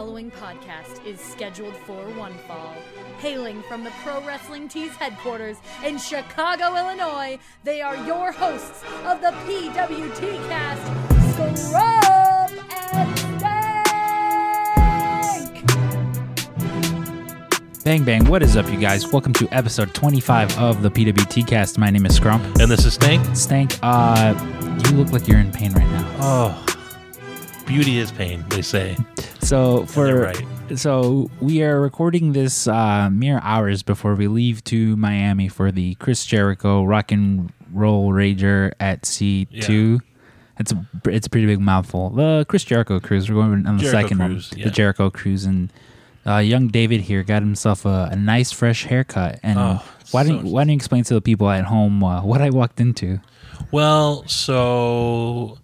following podcast is scheduled for one fall. Hailing from the Pro Wrestling Tees headquarters in Chicago, Illinois, they are your hosts of the PWT cast, Scrump and Stank! Bang bang, what is up, you guys? Welcome to episode 25 of the PWT cast. My name is Scrump. And this is Stank. Stank, uh, you look like you're in pain right now. Oh, beauty is pain, they say. So for right. so we are recording this uh, mere hours before we leave to Miami for the Chris Jericho Rock and Roll Rager at Yeah. two. It's a it's a pretty big mouthful. The Chris Jericho cruise. We're going on the Jericho second cruise, one, yeah. the Jericho cruise, and uh, young David here got himself a, a nice fresh haircut. And Oh, why so don't why don't you explain to the people at home uh, what I walked into? Well, so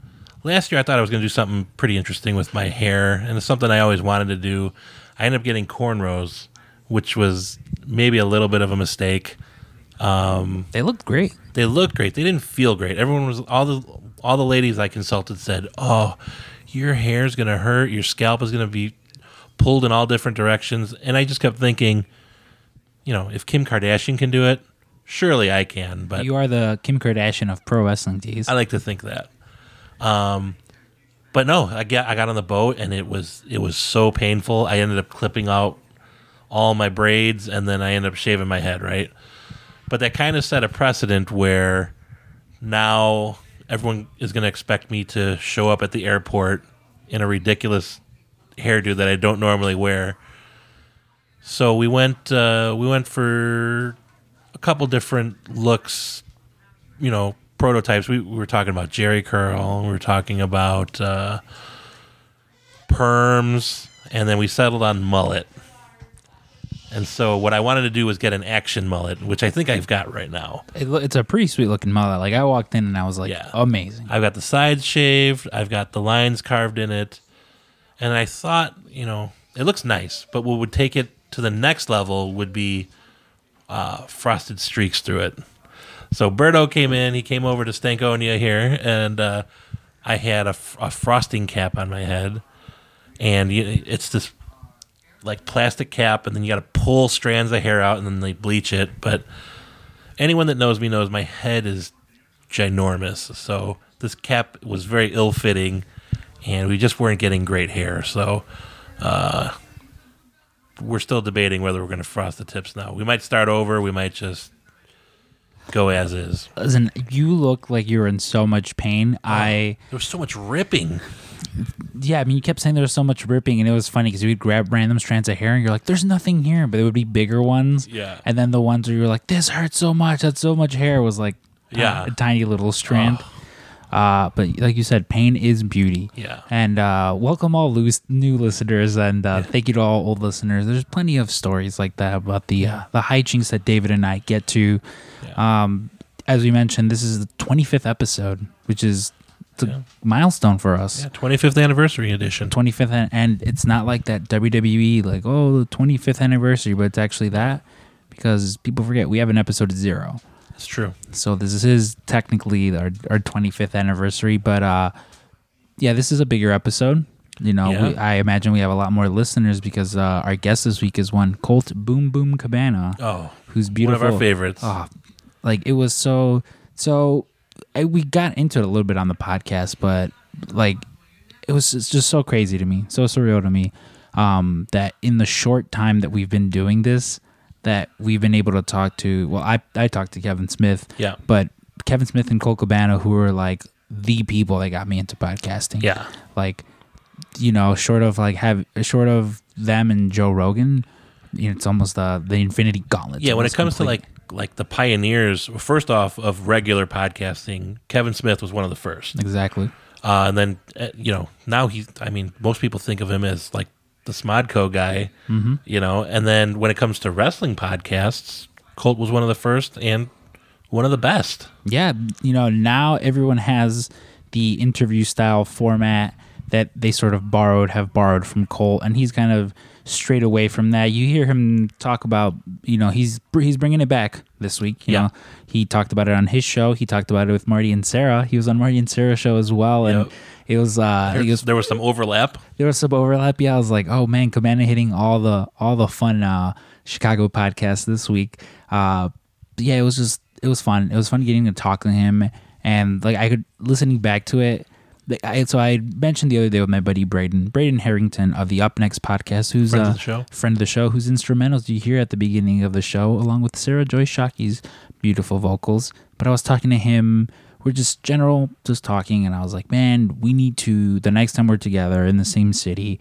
last year I thought I was going to do something pretty interesting with my hair, and it's something I always wanted to do. I ended up getting cornrows, which was maybe a little bit of a mistake. Um, they looked great. They looked great. They didn't feel great. Everyone was all the all the ladies I consulted said, "Oh, your hair's going to hurt. Your scalp is going to be pulled in all different directions." And I just kept thinking, you know, if Kim Kardashian can do it, surely I can. But You are the Kim Kardashian of pro wrestling tees. I like to think that. Um, but no, I got I got on the boat and it was it was so painful. I ended up clipping out all my braids and then I ended up shaving my head. Right, but that kind of set a precedent where now everyone is going to expect me to show up at the airport in a ridiculous hairdo that I don't normally wear. So we went uh, we went for a couple different looks you know prototypes. We, we were talking about Jerry curl. We were talking about uh, perms, and then we settled on mullet. And so what I wanted to do was get an action mullet, which I think I've got right now. It, it's a pretty sweet looking mullet. Like I walked in and I was like, Yeah. amazing. I've got the sides shaved. I've got the lines carved in it, and I thought, you know, it looks nice. But what would take it to the next level would be uh, frosted streaks through it. So Berto came in. He came over to Stankonia here, and uh, I had a, frosting cap on my head, and you, it's this like plastic cap, and then you got to pull strands of hair out, and then they bleach it. But anyone that knows me knows my head is ginormous. So this cap was very ill fitting, and we just weren't getting great hair. So uh, we're still debating whether we're going to frost the tips now. We might start over. We might just go as is. Listen, you look like you're in so much pain. I There was so much ripping. yeah, I mean, you kept saying there was so much ripping, and it was funny because you'd grab random strands of hair, and you're like, "There's nothing here," but it would be bigger ones. Yeah. and then the ones where you were like, "This hurts so much. That's so much hair." Was like, Yeah. a tiny little strand. Uh, but like you said, pain is beauty. Yeah. And uh, welcome all loose, new listeners, and uh, thank you to all old listeners. There's plenty of stories like that about the uh, the hijinks that David and I get to. Um, as we mentioned, this is the 25th episode, which is a Yeah. milestone for us. Yeah, 25th anniversary edition. 25th an- and it's not like that WWE like oh the 25th anniversary but it's actually that because people forget we have an episode zero That's true. so this is technically our, our 25th anniversary but uh yeah this is a bigger episode you know Yeah. we, I imagine we have a lot more listeners because uh, our guest this week is one Colt Boom Boom Cabana Oh, who's beautiful. one of our favorites. Oh, like it was so so. I, we got into it a little bit on the podcast, but like it was it's just so crazy to me, so surreal to me, um, that in the short time that we've been doing this, that we've been able to talk to. Well, I I talked to Kevin Smith, Yeah. but Kevin Smith and Colt Cabana, who are like the people that got me into podcasting, Yeah. like you know short of like have short of them and joe rogan you know, it's almost the the infinity gauntlet Yeah, when it comes complete. to like like the pioneers, first off of regular podcasting, Kevin Smith was one of the first. exactly Uh, and then uh, you know now he's. I mean, most people think of him as like the SModCo guy. Mm-hmm. You know, and then when it comes to wrestling podcasts, Colt was one of the first and one of the best. yeah you know now everyone has the interview style format that they sort of borrowed have borrowed from Colt and he's kind of straight away from that you hear him talk about you know he's he's bringing it back this week you Yeah. know he talked about it on his show he talked about it with Marty and Sarah he was on Marty and Sarah's show as well and Yep. It was uh, it was there was some overlap. there was some overlap. Yeah, I was like, oh man, Cabana hitting all the all the fun uh, Chicago podcasts this week. Uh, yeah, it was just it was fun. It was fun getting to talk to him, and like I could listening back to it. I, so I mentioned the other day with my buddy Braden, Braden Harrington of the Up Next podcast, who's Friend of a the show. friend of the show, whose instrumentals you hear at the beginning of the show, along with Sarah Joy Shockey's beautiful vocals. But I was talking to him. We're just general, just talking, and I was like, man, we need to. The next time we're together in the same city,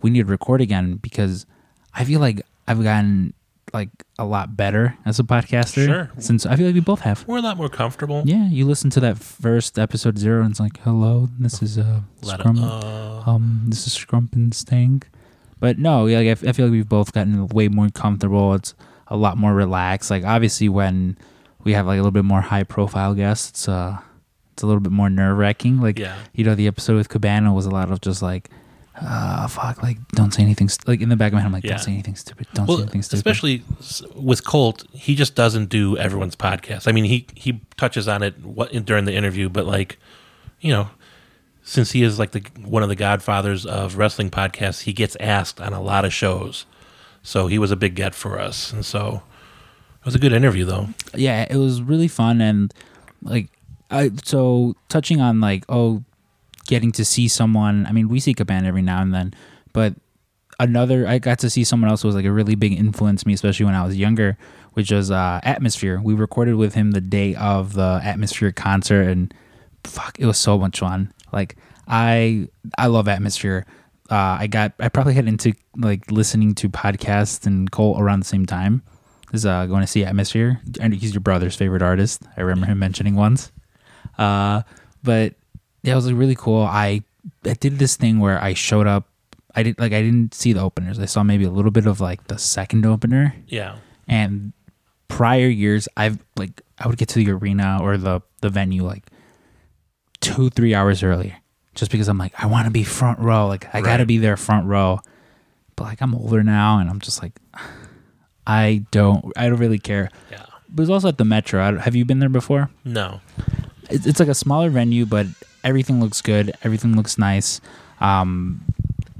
we need to record again because I feel like I've gotten like a lot better as a podcaster. Sure. Since I feel like we both have. We're a lot more comfortable. Yeah, you listen to that first episode zero, and it's like, hello, this is uh, A lot Scrum, of, uh, um, this is Scrump and Stank. But no, yeah, like, I feel like we've both gotten way more comfortable. It's a lot more relaxed. Like obviously, when we have like a little bit more high profile guests, it's uh, it's a little bit more nerve wracking. Like Yeah. you know, the episode with Cabana was a lot of just like, uh, fuck, like don't say anything. St-. Like in the back of my head, I'm like, Yeah. don't say anything stupid. Don't well, say anything stupid. especially s- with Colt, he just doesn't do everyone's podcast. I mean, he he touches on it what during the interview, but like, you know, since he is like the one of the godfathers of wrestling podcasts, he gets asked on a lot of shows. So he was a big get for us, and so it was a good interview, though. yeah, it was really fun and like I so touching on like oh getting to see someone. I mean, we see Cabana every now and then, but another I got to see someone else who was like a really big influence me, especially when I was younger, which was uh, Atmosphere. We recorded with him the day of the Atmosphere concert, and fuck, it was so much fun. Like I I love Atmosphere. Uh, I got I probably got into like listening to podcasts and Colt around the same time. Is uh, going to see Atmosphere, and he's your brother's favorite artist. I remember him mentioning once. Uh, but yeah, it was like really cool. I I did this thing where I showed up. I did like I didn't see the openers. I saw maybe a little bit of like the second opener, Yeah, and prior years I've like I would get to the arena or the the venue like two three hours earlier, just because I'm like I want to be front row. Like I got to be there front row. But like I'm older now, and I'm just like I don't I don't really care. yeah. But it's also at the Metro. I, have you been there before? No, it's, it's like a smaller venue, but everything looks good. Everything looks nice. Um,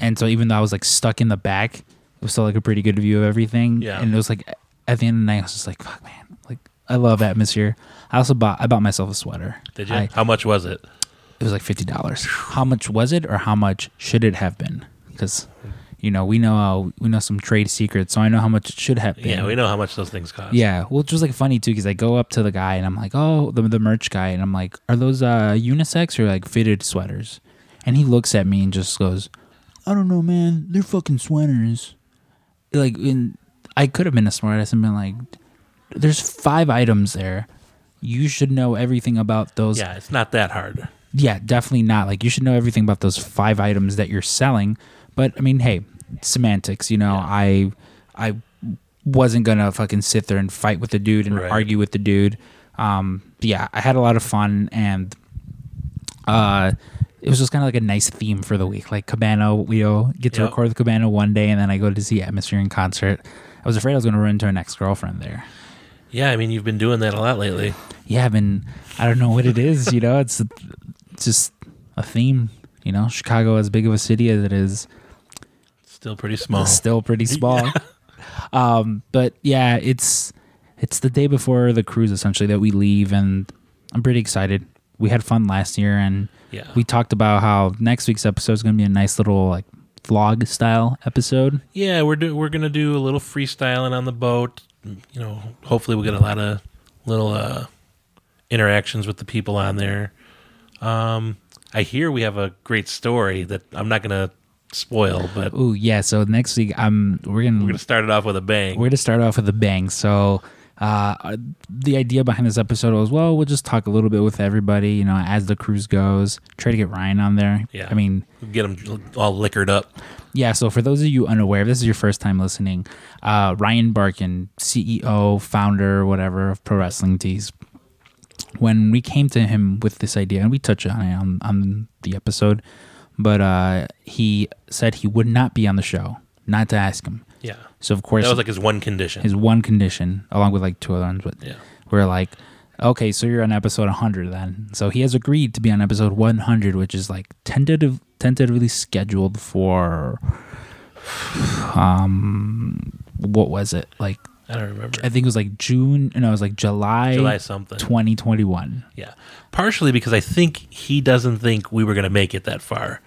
and so even though I was like stuck in the back, it was still like a pretty good view of everything. Yeah. And it was like at the end of the night, I was just like, fuck, man. Like I love atmosphere. I also bought I bought myself a sweater. did you? I- How much was it? it was like fifty dollars. How much was it, or how much should it have been? Because you know we know uh, we know some trade secrets, so I know how much it should have been. Yeah, we know how much those things cost. Yeah, well, which was like funny too, because I go up to the guy and I'm like, "Oh, the the merch guy," and I'm like, "Are those uh unisex or like fitted sweaters?" And he looks at me and just goes, "I don't know, man. They're fucking sweaters." Like, in I could have been a smartass and been like, "There's five items there. You should know everything about those." yeah, it's not that hard. Yeah, definitely not. Like you should know everything about those five items that you're selling. But I mean, hey, semantics. You know, I I wasn't gonna fucking sit there and fight with the dude and Right. argue with the dude. Um, yeah, I had a lot of fun and uh, it was just kind of like a nice theme for the week. Like Cabana, we know, get to Yep. record with Cabana one day, and then I go to see Atmosphere in concert. I was afraid I was gonna run into an ex girlfriend there. Yeah, I mean, you've been doing that a lot lately. yeah, I've been I don't know what it is, you know, it's it's just a theme, you know. Chicago as big of a city as it is, Still pretty small. still pretty small. um, but yeah, it's it's the day before the cruise essentially that we leave and I'm pretty excited. We had fun last year and Yeah. we talked about how next week's episode is going to be a nice little like vlog style episode. Yeah, we're do, we're gonna do a little freestyling on the boat. You know, hopefully we'll get a lot of little uh, interactions with the people on there. Um, I hear we have a great story that I'm not gonna spoil, but Ooh, yeah, so next week I'm we're gonna we're gonna start it off with a bang. We're to start off with a bang. So, uh, the idea behind this episode was, well, we'll just talk a little bit with everybody, you know, as the cruise goes. Try to get Ryan on there. Yeah. I mean, get them all liquored up. yeah. So for those of you unaware, if this is your first time listening, uh, Ryan Barkin, CEO, founder, whatever of Pro Wrestling Tees. When we came to him with this idea, and we touched on it on, on the episode, but uh, he said he would not be on the show, not to ask him. Yeah, So of course, that was like his one condition. his one condition, along with like two other ones, but yeah, we're like, Okay, so you're on episode 100 then. So he has agreed to be on episode 100, which is like tentative, tentatively scheduled for, um, what was it? Like I don't remember. I think it was like June. No, it was like July, July something. 2021. Yeah. Partially because I think he doesn't think we were going to make it that far.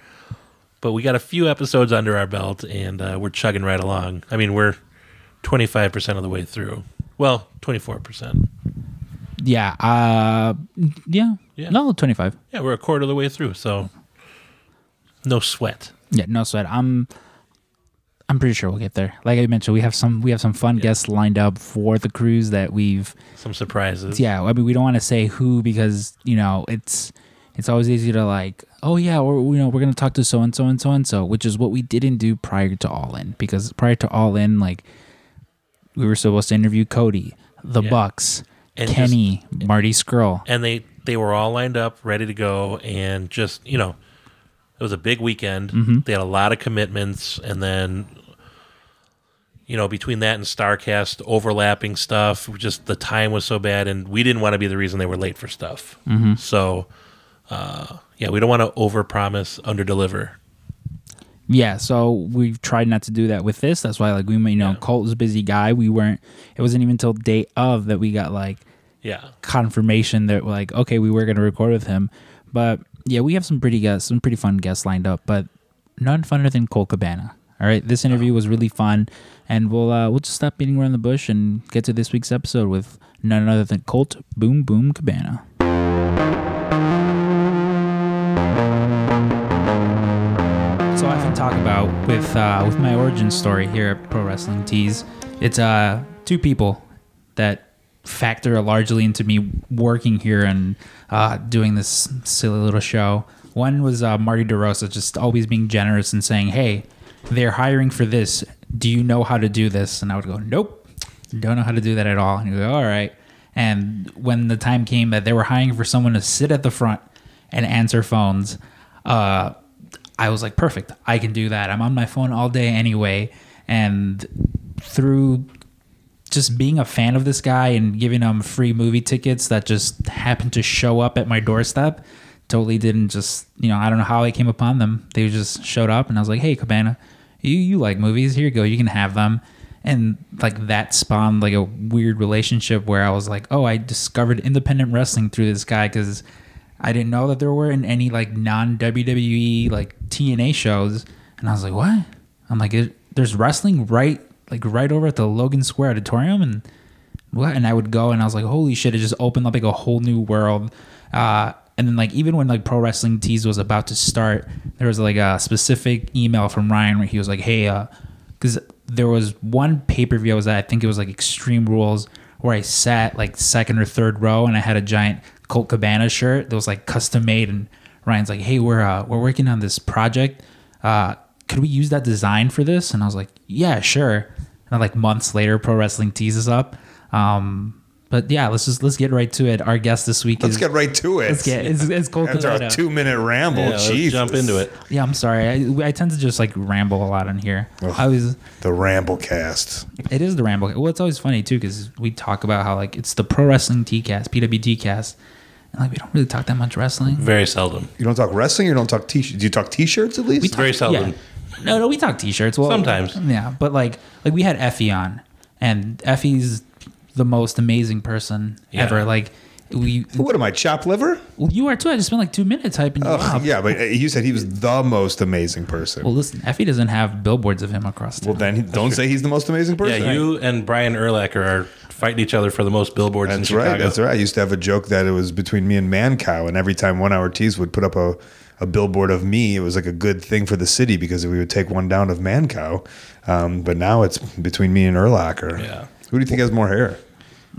But we got a few episodes under our belt and uh, we're chugging right along. I mean, we're 25% of the way through. Well, 24%. Yeah. Uh, yeah. Yeah. No, 25. Yeah, we're a quarter of the way through. So no sweat. Yeah, no sweat. I'm I'm pretty sure we'll get there. Like I mentioned, we have some we have some fun guests lined up for the cruise that we've Some surprises. yeah, I mean we don't want to say who because, you know, it's it's always easy to like, oh yeah, or you know, we're going to talk to so and so and so and so, which is what we didn't do prior to All In because prior to All In like we were supposed to interview Cody, the Yeah. Bucks, And Kenny, Marty Scurll. and they they were all lined up ready to go and just you know it was a big weekend Mm-hmm. they had a lot of commitments and then you know between that and Starrcast overlapping stuff just the time was so bad and we didn't want to be the reason they were late for stuff Mm-hmm. so uh, yeah we don't want to overpromise underdeliver Yeah, so we've tried not to do that with this. That's why, like, we, you know, Yeah. Colt was a busy guy. We weren't. It wasn't even until day of that we got like yeah confirmation that like, okay, we were going to record with him. But yeah, we have some pretty guests, some pretty fun guests lined up. But none funner than Colt Cabana. All right, this interview was really fun, and we'll uh, we'll just stop beating around the bush and get to this week's episode with none other than Colt Boom Boom Cabana. So I can talk about with uh, with my origin story here at Pro Wrestling Tees. It's uh two people that factor largely into me working here and uh, doing this silly little show. One was uh, Marty DeRosa, just always being generous and saying, "Hey, they're hiring for this. Do you know how to do this?" And I would go, "Nope, don't know how to do that at all." And he'd go, "All right." And when the time came that they were hiring for someone to sit at the front and answer phones, uh, I was like, perfect. I can do that. I'm on my phone all day anyway. And through just being a fan of this guy and giving him free movie tickets that just happened to show up at my doorstep, totally didn't just, you know, I don't know how I came upon them. They just showed up and I was like, hey, Cabana, you, you like movies. Here you go. You can have them. And like that spawned like a weird relationship where I was like, oh, I discovered independent wrestling through this guy because I didn't know that there were in any like non WWE like TNA shows, and I was like, "What?" I'm like, "There's wrestling right like right over at the Logan Square Auditorium," and what? And I would go, and I was like, "Holy shit!" It just opened up like a whole new world. Uh, and then like even when like Pro Wrestling Tees was about to start, there was like a specific email from Ryan where he was like, "Hey, uh, because there was one pay per view I was at, I think it was like Extreme Rules, where I sat like second or third row, and I had a giant Colt Cabana shirt that was like custom made, and Ryan's like, "Hey, we're uh, we're working on this project. Uh, could we use that design for this?" And I was like, "Yeah, sure." And then, like months later, Pro Wrestling teases up. Um, but yeah, let's just let's get right to it. Our guest this week Let's is get right to it. let's get it's, it's Colt That's our two minute ramble. yeah, let's Jeez. jump into it Yeah, I'm sorry. I, I tend to just like ramble a lot on here. I was. The ramble cast. It is the ramble. Well, it's always funny too because we talk about how like it's the pro wrestling T cast, PWT cast, and like we don't really talk that much wrestling. very seldom You don't talk wrestling. You don't talk t-shirts. Do you talk t-shirts at least? We talk, Very seldom. Yeah. No, no, we talk t-shirts. Well, Sometimes. yeah, but like like we had Effie on, and Effie's the most amazing person Yeah. ever. Like we, what am I, chop liver? well, you are too. I just spent like two minutes hyping you Oh, up. yeah, but uh, you said he was the most amazing person. Well, Well, listen, Effie doesn't have billboards of him across town. Well, then he, don't say he's the most amazing person. yeah you and brian urlacher are fighting each other for the most billboards That's in right. That's right. I used to have a joke that it was between me and Mancow, and every time One Hour Tees would put up a, a billboard of me, it was like a good thing for the city because we would take one down of Mancow. Um, but now it's between me and Urlacher. Yeah. Who do you think has more hair?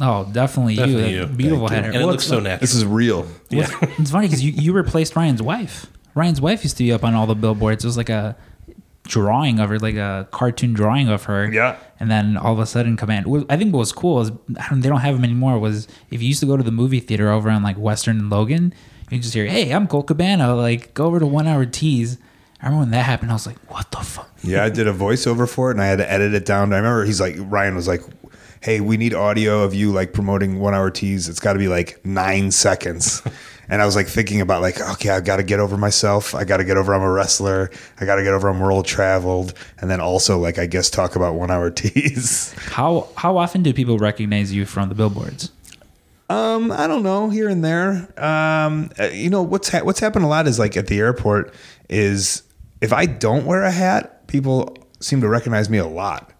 oh, definitely, Definitely you. you. Beautiful Thank you. hair. and it looks so natural This is real. yeah It's funny because you, you replaced Ryan's wife. Ryan's wife used to be up on all the billboards. It was like a drawing of her, like a cartoon drawing of her. Yeah. And then all of a sudden, command. what- I think what was cool is I don't, they don't have them anymore. Was if you used to go to the movie theater over on like Western and Logan, you just hear, "Hey, I'm Colt Cabana." Like, go over to One Hour Tees. I remember when that happened. I was like, "What the fuck?" Yeah, I did a voiceover for it, and I had to edit it down. I remember he's like Ryan was like, hey, we need audio of you like promoting one hour tees. It's got to be like nine seconds. and I was like thinking about like, okay, I got to get over myself. I got to get over I'm a wrestler. I got to get over I'm world traveled. And then also like, I guess talk about one hour tees. How how often do people recognize you from the billboards? Um, I don't know, here and there. Um, uh, you know what's ha- what's happened a lot is like at the airport is if I don't wear a hat, people seem to recognize me a lot.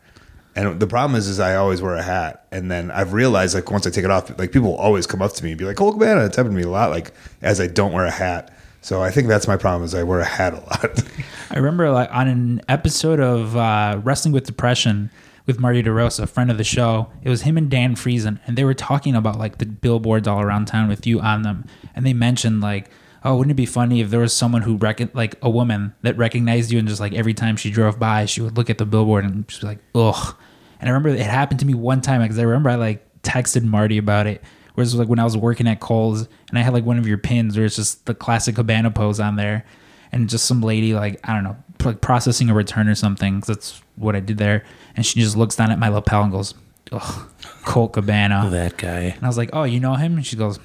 And the problem is, is I always wear a hat, and then I've realized like once I take it off, like people always come up to me and be like, "Oh, man!" It's happened to me a lot, like as I don't wear a hat. So I think that's my problem is I wear a hat a lot. I remember like on an episode of uh, Wrestling with Depression with Marty DeRosa, a friend of the show. It was him and Dan Friesen, and they were talking about like the billboards all around town with you on them, and they mentioned like, oh, wouldn't it be funny if there was someone who like a woman that recognized you and just like every time she drove by, she would look at the billboard and just be like, ugh. And I remember it happened to me one time because I remember I like texted Marty about it. Whereas like when I was working at Kohl's and I had like one of your pins where it's just the classic Cabana pose on there, and just some lady like I don't know like processing a return or something. that's what I did there, and she just looks down at my lapel and goes, "Ugh, Colt Cabana." That guy. And I was like, "Oh, you know him?" And she goes,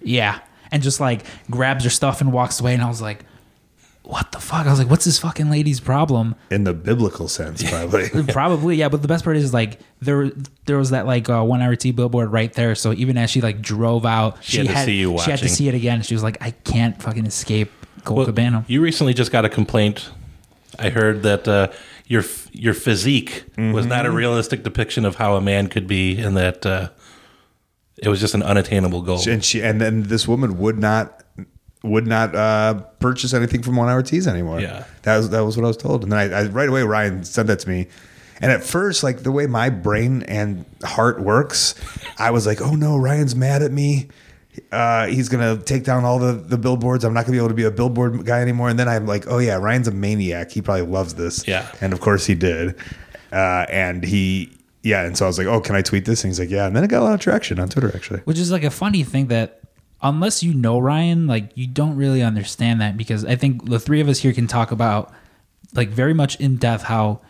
"Yeah," and just like grabs her stuff and walks away. And I was like, "What the fuck?" I was like, "What's this fucking lady's problem?" In the biblical sense, probably. Probably, yeah. But the best part is like there, there was that like uh, one hour T billboard right there. So even as she like drove out, She had to see you She had to see it again. She was like, "I can't fucking escape Colt Well, Cabana." You recently just got a complaint. I heard that uh, your your physique was not Mm-hmm. a realistic depiction of how a man could be, and that uh, it was just an unattainable goal. and she and then this woman would not would not uh, purchase anything from One Hour Tees anymore. Yeah. that was that was what I was told. And then I, I right away Ryan sent that to me. And at first, like the way my brain and heart works, I was like, "Oh no, Ryan's mad at me. Uh, he's gonna take down all the the billboards. I'm not gonna be able to be a billboard guy anymore." And then I'm like, "Oh yeah, Ryan's a maniac. He probably loves this." Yeah. and of course he did. Uh, and he, yeah, and so I was like, "Oh, can I tweet this?" And he's like, "Yeah." And then it got a lot of traction on Twitter, actually. Which is like a funny thing that unless you know Ryan, like you don't really understand that because I think the three of us here can talk about like very much in depth how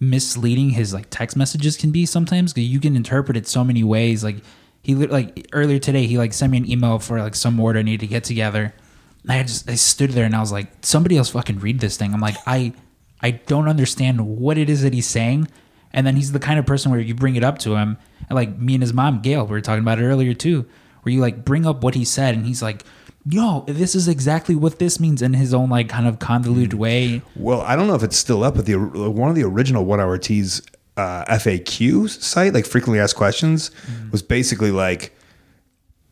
misleading his like text messages can be sometimes because you can interpret it so many ways. Like he like earlier today he like sent me an email for like some order I need to get together. And I just I stood there and I was like, somebody else fucking read this thing. I'm like, I I don't understand what it is that he's saying. And then he's the kind of person where you bring it up to him, and like me and his mom Gail, we were talking about it earlier too, where you like bring up what he said, and he's like, "Yo, this is exactly what this means" in his own like kind of convoluted way. Well, I don't know if it's still up, but the one of the original One Hour Tees uh, FAQ site, like frequently asked questions, Mm-hmm. was basically like,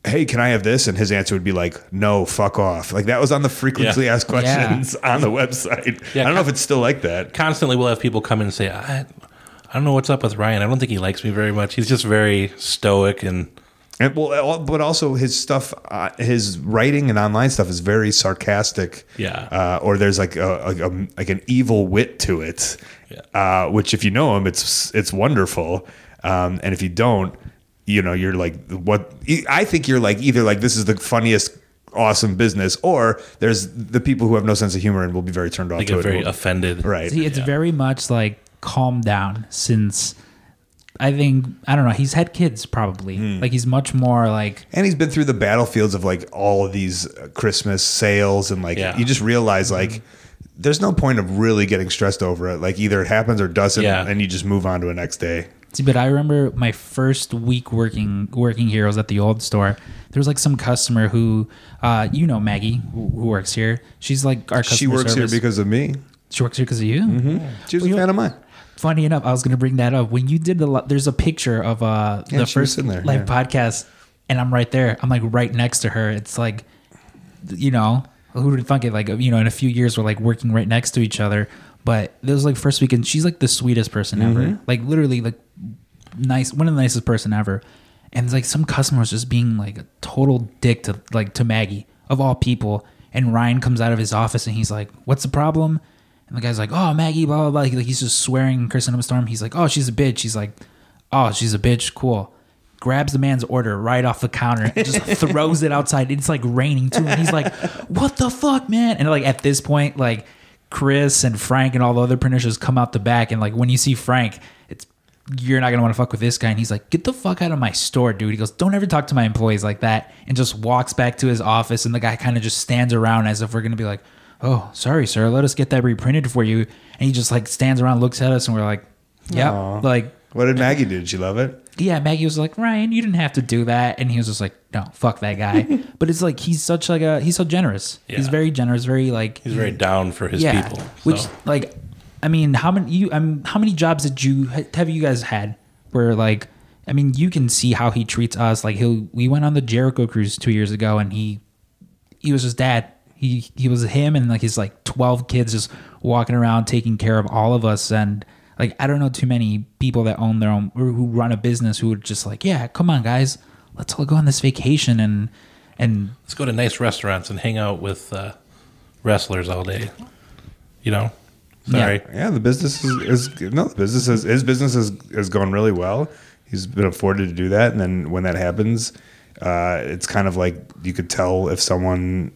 "Hey, can I have this?" And his answer would be like, "No, fuck off." Like that was on the frequently Yeah. asked questions on the website. Yeah, I don't know if it's still like that. Constantly, we'll have people come in and say, I, "I don't know what's up with Ryan. I don't think he likes me very much. He's just very stoic and." And well, but also his stuff, uh, his writing and online stuff is very sarcastic. Yeah. Uh, or there's like a, like a like an evil wit to it. Yeah. Uh, which if you know him, it's it's wonderful. Um, and if you don't, you know, you're like what I think you're like either like this is the funniest awesome business or there's the people who have no sense of humor and will be very turned off They to get it. very offended. right. See, it's very much like calm down since I think I don't know. He's had kids probably. Like he's much more like and he's been through the battlefields of like all of these uh, Christmas sales and like Yeah. you just realize like there's no point of really getting stressed over it. Like either it happens or doesn't, Yeah. and you just move on to the next day. See, but I remember my first week working working here. I was at the old store. There was like some customer who, uh, you know, Maggie, who, who works here. She's like our customer She works service. here because of me. she works here because of you. She was a fan of mine. Funny enough, I was going to bring that up when you did the. There's a picture of uh Yeah, the first there, live yeah. podcast, and I'm right there. I'm like right next to her. It's like, you know, who would thunk it? Like you know, in a few years we're like working right next to each other. But it was like first weekend. She's like the sweetest person Mm-hmm. ever. Like literally, like nice, one of the nicest person ever. And it's like some customers just being like a total dick to like to Maggie of all people. And Ryan comes out of his office and he's like, "What's the problem?" And the guy's like, "Oh, Maggie, blah blah blah." He, Like, he's just swearing and cursing up a storm. He's like, "Oh, she's a bitch." He's like, "Oh, she's a bitch." Cool. Grabs the man's order right off the counter and just throws it outside. It's like raining too, and he's like, "What the fuck, man?" And like at this point, like Chris and Frank and all the other printers just come out the back, and like when you see Frank, it's you're not gonna want to fuck with this guy. And he's like, get the fuck out of my store, dude. He goes, don't ever talk to my employees like that. And just walks back to his office. And the guy kind of just stands around as if we're gonna be like, oh, sorry, sir, let us get that reprinted for you. And he just like stands around, looks at us, and we're like, yeah, Aw. like. What did Maggie do? Did she love it? Yeah, Maggie was like, Ryan, you didn't have to do that, and he was just like, no, fuck that guy. but it's like he's such like a he's so generous. He's very generous, very like He's very down for his yeah. people. Which like, I mean, how many you um how many jobs did you have you guys had where like, I mean, you can see how he treats us. Like he'll we went on the Jericho cruise two years ago, and he he was his dad. He he was him and like his like twelve kids just walking around taking care of all of us and. Like I don't know too many people that own their own or who run a business who would just like, yeah, come on, guys, let's all go on this vacation and and Let's go to nice restaurants and hang out with uh, wrestlers all day. You know? Sorry. Yeah, the business is, is no, the business is his business is is going really well. He's been afforded to do that, and then when that happens, uh, it's kind of like you could tell if someone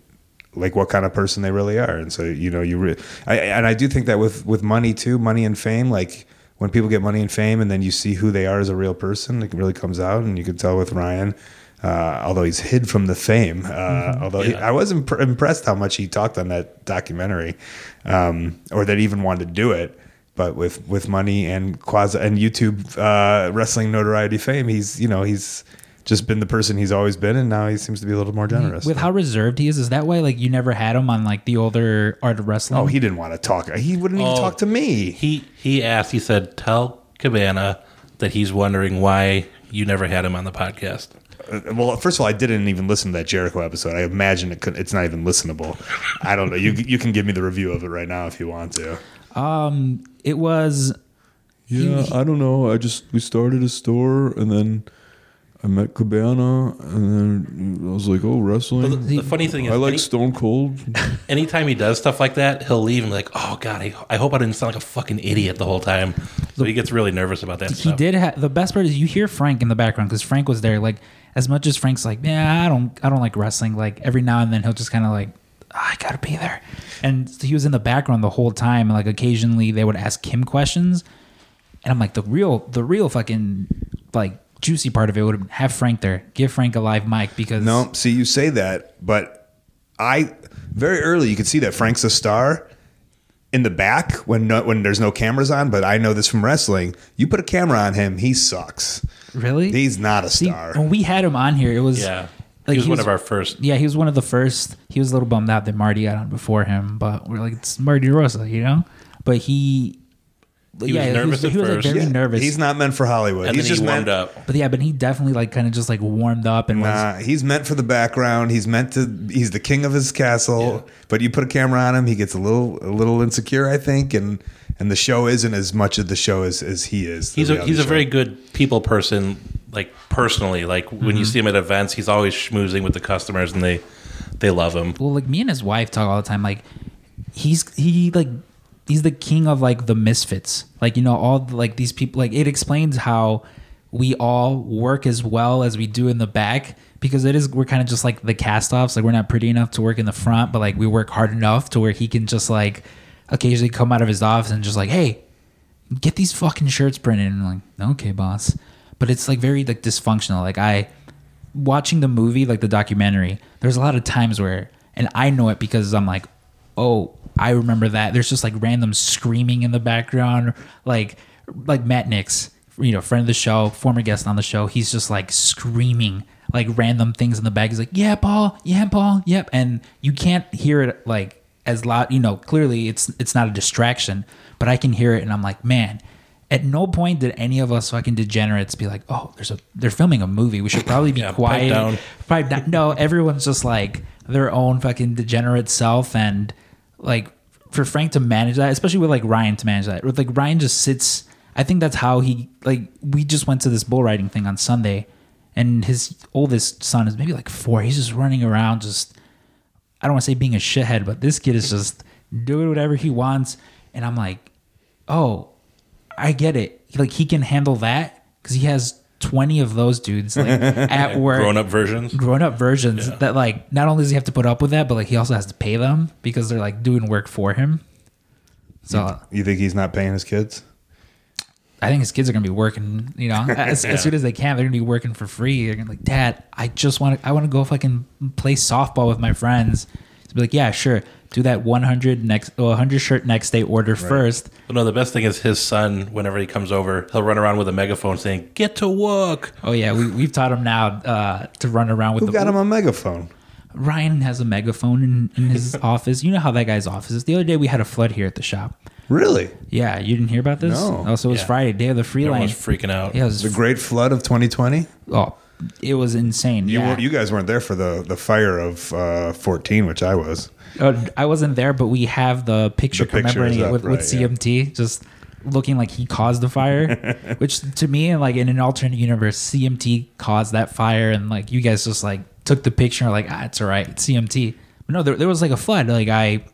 like what kind of person they really are, and so you know you. Re- I, and I do think that with with money too, money and fame, like when people get money and fame, and then you see who they are as a real person, it really comes out, and you can tell with Ryan. Uh, although he's hid from the fame, uh, although he, I was imp- impressed how much he talked on that documentary, um, or that he even wanted to do it. But with with money and quasi and YouTube uh, wrestling notoriety fame, he's you know he's just been the person he's always been, and now he seems to be a little more generous. with how reserved he is, is that why like you never had him on like the older art of wrestling? oh, he didn't want to talk. He wouldn't even Oh. talk to me. He he asked, he said, tell Cabana that he's wondering why you never had him on the podcast. Uh, Well, first of all, I didn't even listen to that Jericho episode. I imagine it could, it's not even listenable. I don't know. You you can give me the review of it right now if you want to. it was Yeah, I don't know. I just we started a store and then I met Cabana and then I was like, oh, But the, wrestling. the funny thing is, I like any- Stone Cold. anytime he does stuff like that, he'll leave and be like, "Oh God, I, I hope I didn't sound like a fucking idiot the whole time." So he gets really nervous about that he stuff. did have the best part is you hear Frank in the background because Frank was there. Like as much as Frank's like, yeah, I don't, I don't like wrestling. Like every now and then he'll just kind of like, "Ah, I gotta be there, and so he was in the background the whole time. And Like occasionally they would ask him questions, and I'm like, the real, the real fucking like juicy part of it would have Frank there. Give Frank a live mic because No, see, you say that, but I very early you could see that Frank's a star in the back when no, when there's no cameras on. But I know this from wrestling. You put a camera on him, he sucks. really He's not a See, star. when we had him on here, it was yeah, like he was one of our first. Yeah, he was one of the first. He was a little bummed out that Marty got on before him, but we're like, it's Marty Rosa, you know. But he, He was nervous he at was, like, very Yeah, nervous. He's not meant for Hollywood. And he's then just he warmed meant, up. but yeah, but he definitely like kind of just like warmed up and was. Nah, he's meant for the background. He's meant to. He's the king of his castle. Yeah. But you put a camera on him, he gets a little a little insecure, I think, and and the show isn't as much of the show as, as he is. He's a reality he's a very good people person, like personally. Like when you mm-hmm. see him at events, he's always schmoozing with the customers, and they they love him. Well, like me and his wife talk all the time. Like he's he like he's the king of like the misfits. Like you know all like these people. Like it explains how we all work as well as we do in the back because it is we're kind of just like the cast offs. Like we're not pretty enough to work in the front, but like we work hard enough to where he can just like occasionally come out of his office and just like hey get these fucking shirts printed and I'm like okay boss but it's like very like dysfunctional like i watching the movie like the documentary there's a lot of times where and i know it because i'm like oh i remember that. There's just like random screaming in the background. Like like matt nix you know friend of the show former guest on the show he's just like screaming like random things in the back. He's like yeah paul. Yeah paul. Yep. And you can't hear it like as loud you know clearly it's it's not a distraction but i can hear it and i'm like man at no point did any of us fucking degenerates be like oh there's a they're filming a movie. We should probably be Yeah, pipe quiet down. probably not, no everyone's just like their own fucking degenerate self and like for frank to manage that especially with like ryan to manage that like ryan just sits i think that's how he like we just went to this bull riding thing on sunday and his oldest son is maybe like four he's just running around just I don't want to say being a shithead, but this kid is just doing whatever he wants. And I'm like, oh, I get it. Like he can handle that because he has 20 of those dudes like at work, Grown up versions. grown up versions that like not only does he have to put up with that, but like he also has to pay them because they're like doing work for him. So You think he's not paying his kids? I think his kids are gonna be working. You know, as, as soon as they can, they're gonna be working for free. They're gonna be like, Dad, I just want to. I want to go fucking play softball with my friends. He's be like, Yeah, sure. Do that 100 next, oh, 100 shirt next day order first. But no, the best thing is his son. Whenever he comes over, he'll run around with a megaphone saying, "Get to work." Oh yeah, we we've taught him now uh, to run around with Who the got him a megaphone? Ryan has a megaphone in, in his office. You know how that guy's office is. The other day we had a flood here at the shop. Really? Yeah, you didn't hear about this? No. Oh, so it was Yeah. Friday, day of the free Everyone line. was freaking out. Yeah, it was, The Great Flood of 2020. oh, it was insane. You yeah. you guys weren't there for the the fire of uh, 14, which I was. Uh, I wasn't there, but we have the picture The commemorating it with, right, with yeah. CMT, just looking like he caused the fire. which to me, like in an alternate universe, CMT caused that fire, and like you guys just like took the picture, like ah, it's all right, it's CMT. But no, there, there was like a flood. Like I,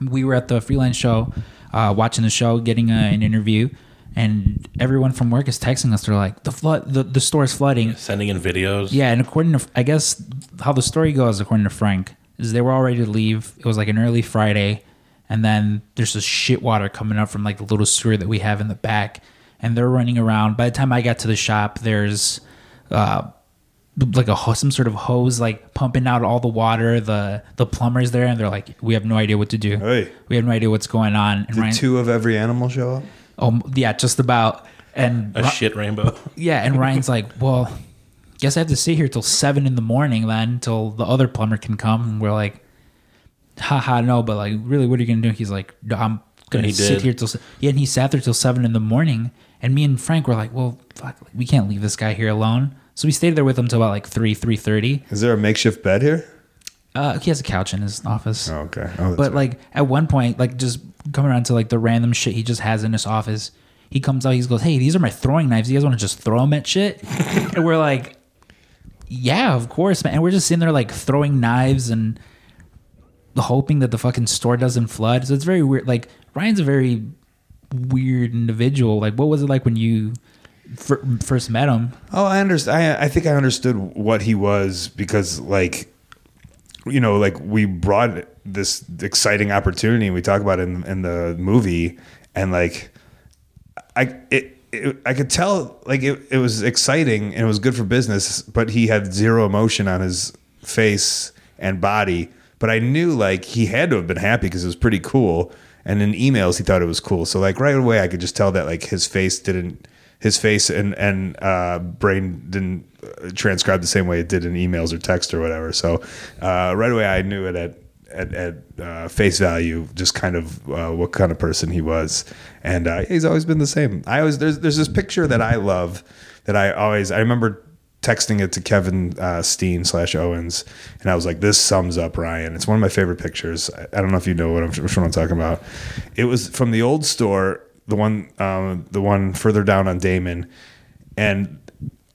we were at the freelance show, uh, watching the show, getting a, an interview. And everyone from work is texting us. They're like, "The flood, the, the store is flooding." Sending in videos. Yeah, and according to I guess how the story goes, according to Frank, is they were all ready to leave. It was like an early Friday, and then there's this shit water coming up from like the little sewer that we have in the back, and they're running around. By the time I got to the shop, there's uh like a ho- some sort of hose like pumping out all the water. The the plumbers there, and they're like, we have no idea what to do. Hey. We have no idea what's going on. And Did Ryan, two of every animal show up? Oh yeah, just about. And A Ri- shit rainbow. yeah, and Ryan's like, well, guess I have to sit here till seven in the morning then until the other plumber can come. And we're like, haha, no, but like, really, what are you gonna do? He's like, "No, I'm gonna he sit did. here till se-" yeah, and he sat there till seven in the morning. And me and Frank were like, well, fuck, we can't leave this guy here alone. So we stayed there with him till about like three, three thirty. Is there a makeshift bed here? Uh, he has a couch in his office. Oh, okay. Oh, But right. like at one point, like just coming around to like the random shit he just has in his office, he comes out, he goes, "Hey, these are my throwing knives. You guys want to just throw them at shit?" and we're like, "Yeah, of course, man." And we're just sitting there like throwing knives and hoping that the fucking store doesn't flood. So it's very weird. Like Ryan's a very weird individual. Like, what was it like when you fir- first met him? Oh, I understand. I, I think I understood what he was because, like, you know, like we brought this exciting opportunity. We talk about in, in the movie, and like, I it, it I could tell like it, it was exciting and it was good for business, but he had zero emotion on his face and body. But I knew like he had to have been happy because it was pretty cool. And in emails, he thought it was cool. So like right away, I could just tell that like his face didn't his face and and uh, brain didn't uh, transcribe the same way it did in emails or text or whatever. So uh, right away, I knew it at at, at uh, face value, just kind of uh, what kind of person he was, and uh, he's always been the same. I always there's there's this picture that I love that I always I remember texting it to Kevin uh, Steen slash Owens, and I was like, "This sums up Ryan." It's one of my favorite pictures. I, I don't know if you know what I'm, which one I'm talking about. It was from the old store, the one um, the one further down on Damen, and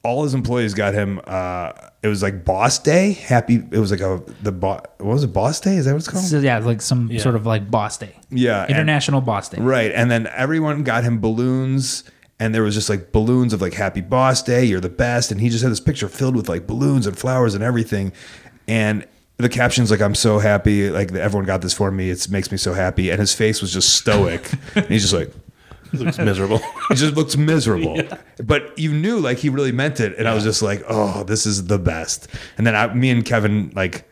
all his employees got him. Uh, it was like Boss Day. Happy. It was like a the bo- what was it? Boss Day? Is that what it's called? So yeah, like some Yeah. sort of like boss day. Yeah, and- International boss day. Right. And then everyone got him balloons. And there was just like balloons of like Happy Boss Day, you're the best. And he just had this picture filled with like balloons and flowers and everything. And the caption's like, I'm so happy. Like everyone got this for me. It makes me so happy. And his face was just stoic. and he's just like, It looks miserable. it just looks miserable. But you knew like he really meant it. And I was just like, oh, this is the best. And then I, me and Kevin, like,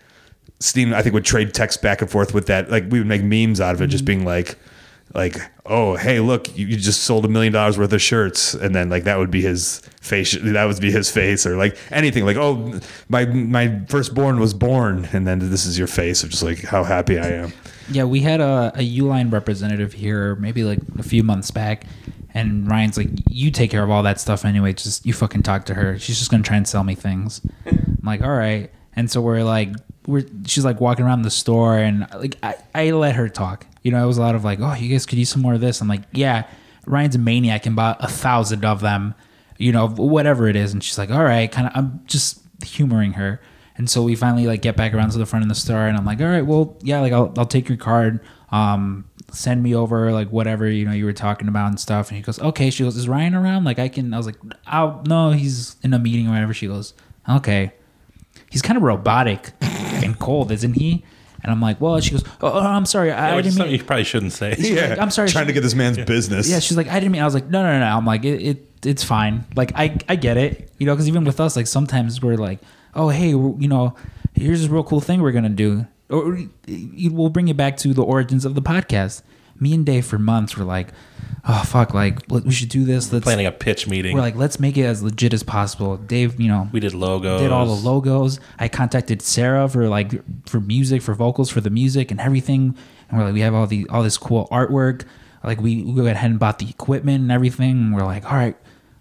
Steen, I think would trade texts back and forth with that. Like we would make memes out of it, just mm-hmm. being like, like, oh, hey, look, you, you just sold a million dollars worth of shirts, and then like that would be his face, that would be his face, or like anything, like, oh, my my firstborn was born, and then this is your face of just like how happy I am. Yeah, we had a, a Uline representative here maybe like a few months back, and Ryan's like, "You take care of all that stuff anyway. Just you fucking talk to her. She's just gonna try and sell me things." I'm like, "All right." And so we're like, we're she's like walking around the store, and like I, I let her talk. You know, it was a lot of like, "Oh, you guys could use some more of this." I'm like, "Yeah." Ryan's a maniac and bought a thousand of them. You know, whatever it is, and she's like, "All right." Kind of, I'm just humoring her. And so we finally like get back around to the front of the store, and I'm like, all right, well, yeah, like I'll I'll take your card. Um, send me over like whatever you know you were talking about and stuff. And he goes, okay. She goes, is Ryan around? Like I can. I was like, oh no, he's in a meeting or whatever. She goes, okay. He's kind of robotic and cold, isn't he? And I'm like, well, she goes, oh, oh, I'm sorry, I, I didn't something mean. you probably shouldn't say. Yeah, like, I'm sorry, Trying she- to get this man's business. Yeah, she's like, I didn't mean. I was like, no, no, no. no. I'm like, it, it it's fine. Like, I I get it. You know, because even with us, like sometimes we're like, oh, hey, we're- you know, here's this real cool thing we're gonna do, or you- we'll bring it back to the origins of the podcast. Me and Dave for months were like, oh fuck, like we should do this. Let's Planning a pitch meeting. we're like, let's make it as legit as possible. Dave, you know, we did logos. did all the logos. I contacted Sarah for like for music, for vocals, for the music and everything. And we're like, we have all the all this cool artwork. Like we, we went ahead and bought the equipment and everything. And we're like, all right,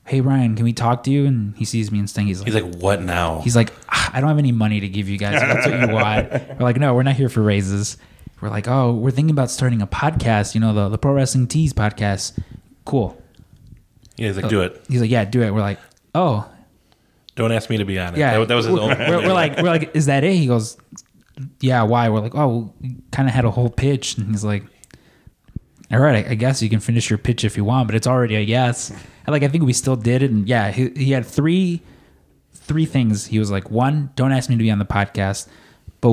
hey Ryan, can we talk to you? And he sees me and Sting. He's like, He's like, what now? he's like, "Ah, I don't have any money to give you guys. That's what you want. We're like, no, we're not here for raises. We're like, oh, we're thinking about starting a podcast. You know, the the Pro Wrestling Tees podcast. Cool. Yeah, he's like, uh, do it. He's like, yeah, do it. We're like, oh, Don't ask me to be on it. yeah. That, that was his we're, own. we're, we're like, we're like, is that it? He goes, yeah. Why? We're like, oh, we kind of had a whole pitch, and he's like, all right, I, I guess you can finish your pitch if you want, but it's already a yes. And like, I think we still did it, and yeah, he, he had three, three things. He was like, one, don't ask me to be on the podcast, but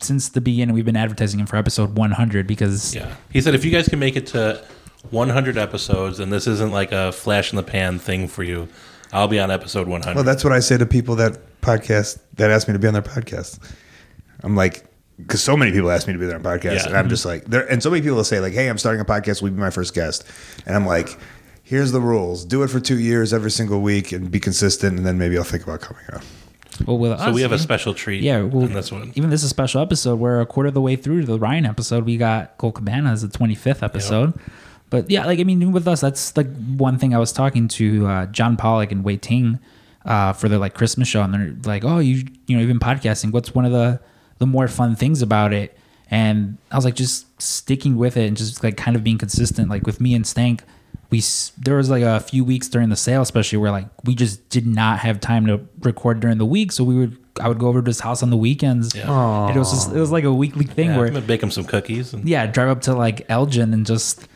since the beginning, we've been advertising him for episode 100 because Yeah. He said if you guys can make it to 100 episodes and this isn't like a flash in the pan thing for you, I'll be on episode 100. Well, that's what I say to people that podcast that ask me to be on their podcast. I'm like, because so many people ask me to be there on their podcast, Yeah. and I'm just like, there. And so many people will say like, "Hey, I'm starting a podcast. Will you be my first guest?" And I'm like, "Here's the rules: do it for two years every single week, and be consistent, and then maybe I'll think about coming on." Well, with so us, we have a special treat Yeah, well, in this one. even this is a special episode. We're a quarter of the way through the Ryan episode. We got Colt Cabana as the 25th episode. But yeah, like I mean, with us, that's like one thing I was talking to uh, John Pollock and Wai Ting uh, for their like Christmas show, and they're like, "Oh, you you know, even podcasting. What's one of the the more fun things about it?" And I was like, just sticking with it and just like kind of being consistent. Like with me and Stank, we there was like a few weeks during the sale, especially where like we just did not have time to record during the week, so we would I would go over to his house on the weekends. Yeah. And it was just, it was like a weekly thing Yeah, I'm gonna bake him some cookies. And, yeah, drive up to like Elgin and just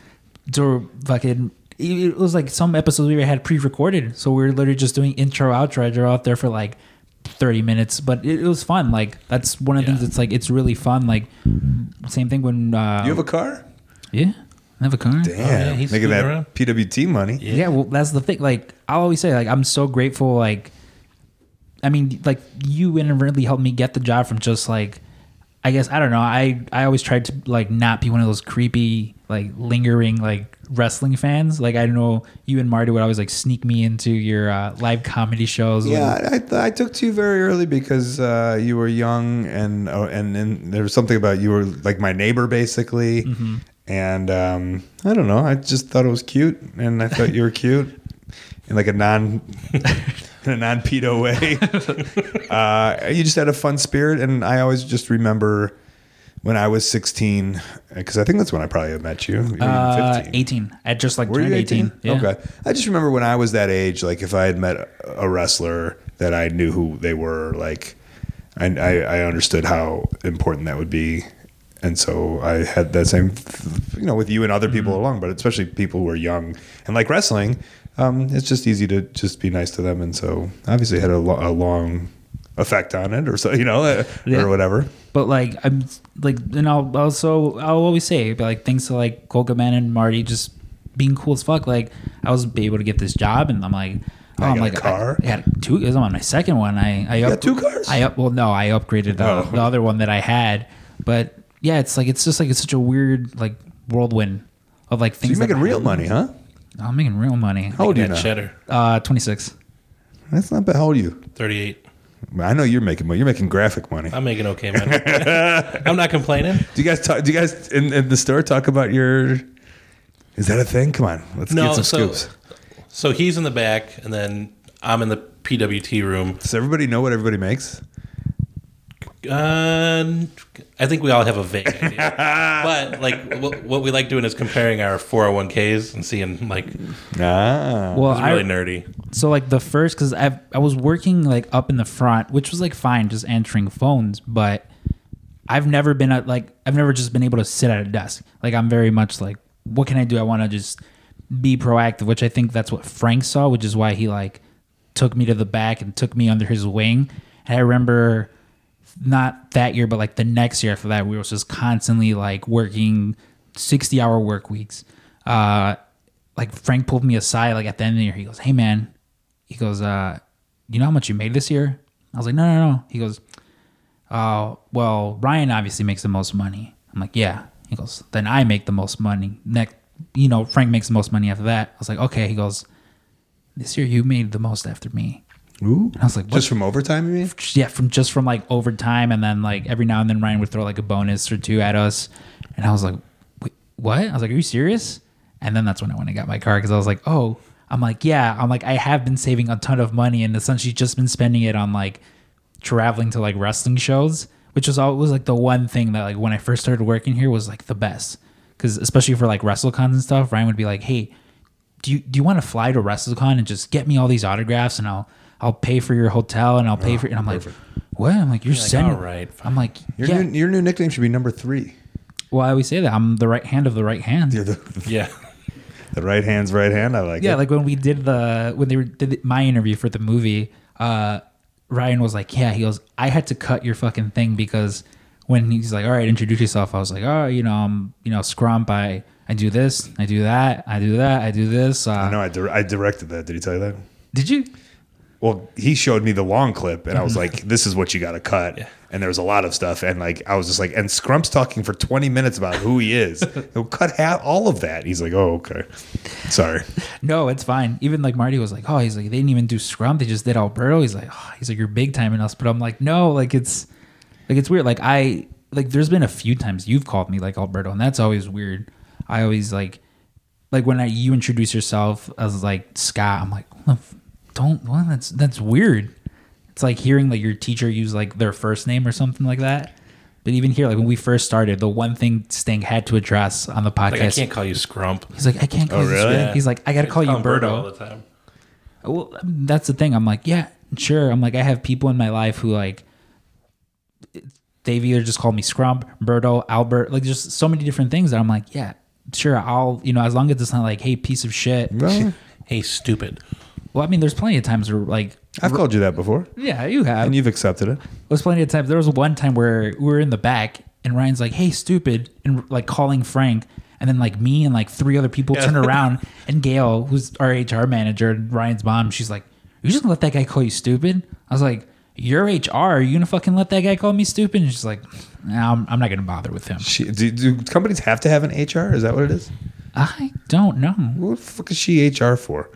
do fucking. It was like some episodes we had pre-recorded, so we were literally just doing intro outro. I drove out there for like thirty minutes, but it, it was fun. Like that's one of the Yeah. things that's like it's really fun. Like same thing when uh, You have a car? yeah, I have a car. Damn, yeah, he's making that around. PWT money. Yeah, well, that's the thing. Like, I'll always say, like, I'm so grateful. Like, I mean, like, you inadvertently helped me get the job from just like, I guess I don't know. I I always tried to like not be one of those creepy, like, lingering like wrestling fans. Like, I don't know, you and Marty would always like sneak me into your uh, live comedy shows. Yeah, I, I took to you very early because uh, you were young and oh, and and there was something about you were like my neighbor basically, and um, I don't know. I just thought it was cute, and I thought you were cute in like a non in a non pedo way. uh, you just had a fun spirit, and I always just remember when I was sixteen because I think that's when I probably met you. You uh, 15. 18. I just like Were turned you 18. 18? Yeah. Okay. I just remember when I was that age, like if I had met a- a wrestler that I knew who they were, like I, I, I understood how important that would be. And so I had that same, you know, with you and other people Mm-hmm. along, but especially people who are young and like wrestling. Um, it's just easy to just be nice to them. And so obviously it had a, lo- a long effect on it or so, you know, uh, Yeah. or whatever. But like I'm like and I'll also I'll always say but like thanks to like Cole Man and Marty just being cool as fuck. Like I was able to get this job and I'm like oh, you I'm got a like car? I, I had two. I'm on my second one. I I got two cars? I up well no I upgraded the, Oh. the other one that I had. But yeah, it's like it's just like it's such a weird like whirlwind of like So things. you're that making real happen. money, huh? I'm making real money. How old are you that now? cheddar. Uh, 26. That's not bad. How old are you? 38. I know you're making money. You're making graphic money. I'm making okay, money. I'm not complaining. Do you guys talk? Do you guys in, in the store talk about your? Is that a thing? Come on, let's No, get some so scoops. so he's in the back, and then I'm in the PWT room. Does everybody know what everybody makes? Uh, I think we all have a vague idea, but like what, what we like doing is comparing our 401ks and seeing like Ah, Well, I, really nerdy. so like the first because I I was working like up in the front, which was like fine, just answering phones, but I've never been at like I've never just been able to sit at a desk. Like I'm very much like, what can I do? I want to just be proactive, which I think that's what Frank saw, which is why he like took me to the back and took me under his wing. And I remember not that year, but like the next year after that, we were just constantly like working sixty hour work weeks. Uh, like Frank pulled me aside like at the end of the year. He goes, "Hey man," he goes, uh, "You know how much you made this year?" I was like, "No, no, no." He goes, uh, well, Ryan obviously makes the most money. I'm like, yeah. He goes, then I make the most money. Next, you know, Frank makes the most money after that. I was like, okay. He goes, this year you made the most after me. Ooh. And I was like, what? Just from overtime, you mean? yeah, from just from like overtime, and then like every now and then Ryan would throw like a bonus or two at us, and I was like, Wait, what? I was like, are you serious? And then that's when I went and got my car because I was like, oh, I'm like, yeah, I'm like, I have been saving a ton of money and essentially just been spending it on like traveling to like wrestling shows, which was always like the one thing that like when I first started working here was like the best because especially for like WrestleCons and stuff, Ryan would be like, hey, do you do you want to fly to WrestleCon and just get me all these autographs and I'll I'll pay for your hotel and I'll pay for and I'm like what I'm like you're like, sending "All right, I'm like Your, yeah new, your new nickname should be number three. well I always say that I'm the right hand of the right hand You're the, Yeah. the right hand's right hand. I like yeah it. like when we did the when they were, did my interview for the movie uh Ryan was like yeah he goes I had to cut your fucking thing because when he's like all right introduce yourself I was like oh you know I'm you know scrump I I do this I do that I do that I do this uh, I know I, dir- I directed that. Did he tell you that? did you Well, he showed me the long clip, and I was Mm-hmm. like, "This is what you got to cut." And there was a lot of stuff, and like I was just like, and Scrump's talking for twenty minutes about who he is. He'll cut half all of that. He's like, "Oh, okay, sorry." No, it's fine. Even like Marty was like, oh, he's like, they didn't even do Scrump. They just did Alberto. He's like, oh, he's like, you're big time in us. But I'm like, no, like it's, like it's weird. Like I, like there's been a few times you've called me like Alberto, and that's always weird. I always like, like when I, you introduce yourself as like Scott, I'm like, what the f- don't, well, that's that's weird. It's like hearing like your teacher use like their first name or something like that. But even here, like when we first started, the one thing Sting had to address on the podcast, Like I can't call you Scrump. he's like, I can't oh, call Oh, you really? Scrump. He's like, I gotta call you him Berto Berto. all the time. Well, that's the thing. I'm like, yeah, sure. I'm like, I have people in my life who like they've either just called me Scrump, Berto, Albert, like just so many different things that I'm like, yeah, sure. I'll, you know, as long as it's not like, hey, piece of shit. Well, Hey, stupid. Well, I mean, there's plenty of times where like, I've called you that before, yeah, you have. and you've accepted it. There's plenty of times. There was one time where we were in the back and Ryan's like, "Hey, stupid," and like calling Frank, and then like me and like three other people turn around, and Gail, who's our HR manager, and Ryan's mom, she's like, "You just gonna let that guy call you stupid?" I was like, "You're HR. Are you gonna fucking let that guy call me stupid?" And she's like, nah, I'm, I'm not gonna bother with him." She, do, do companies have to have an HR? Is that what it is? I don't know. What the fuck is she HR for?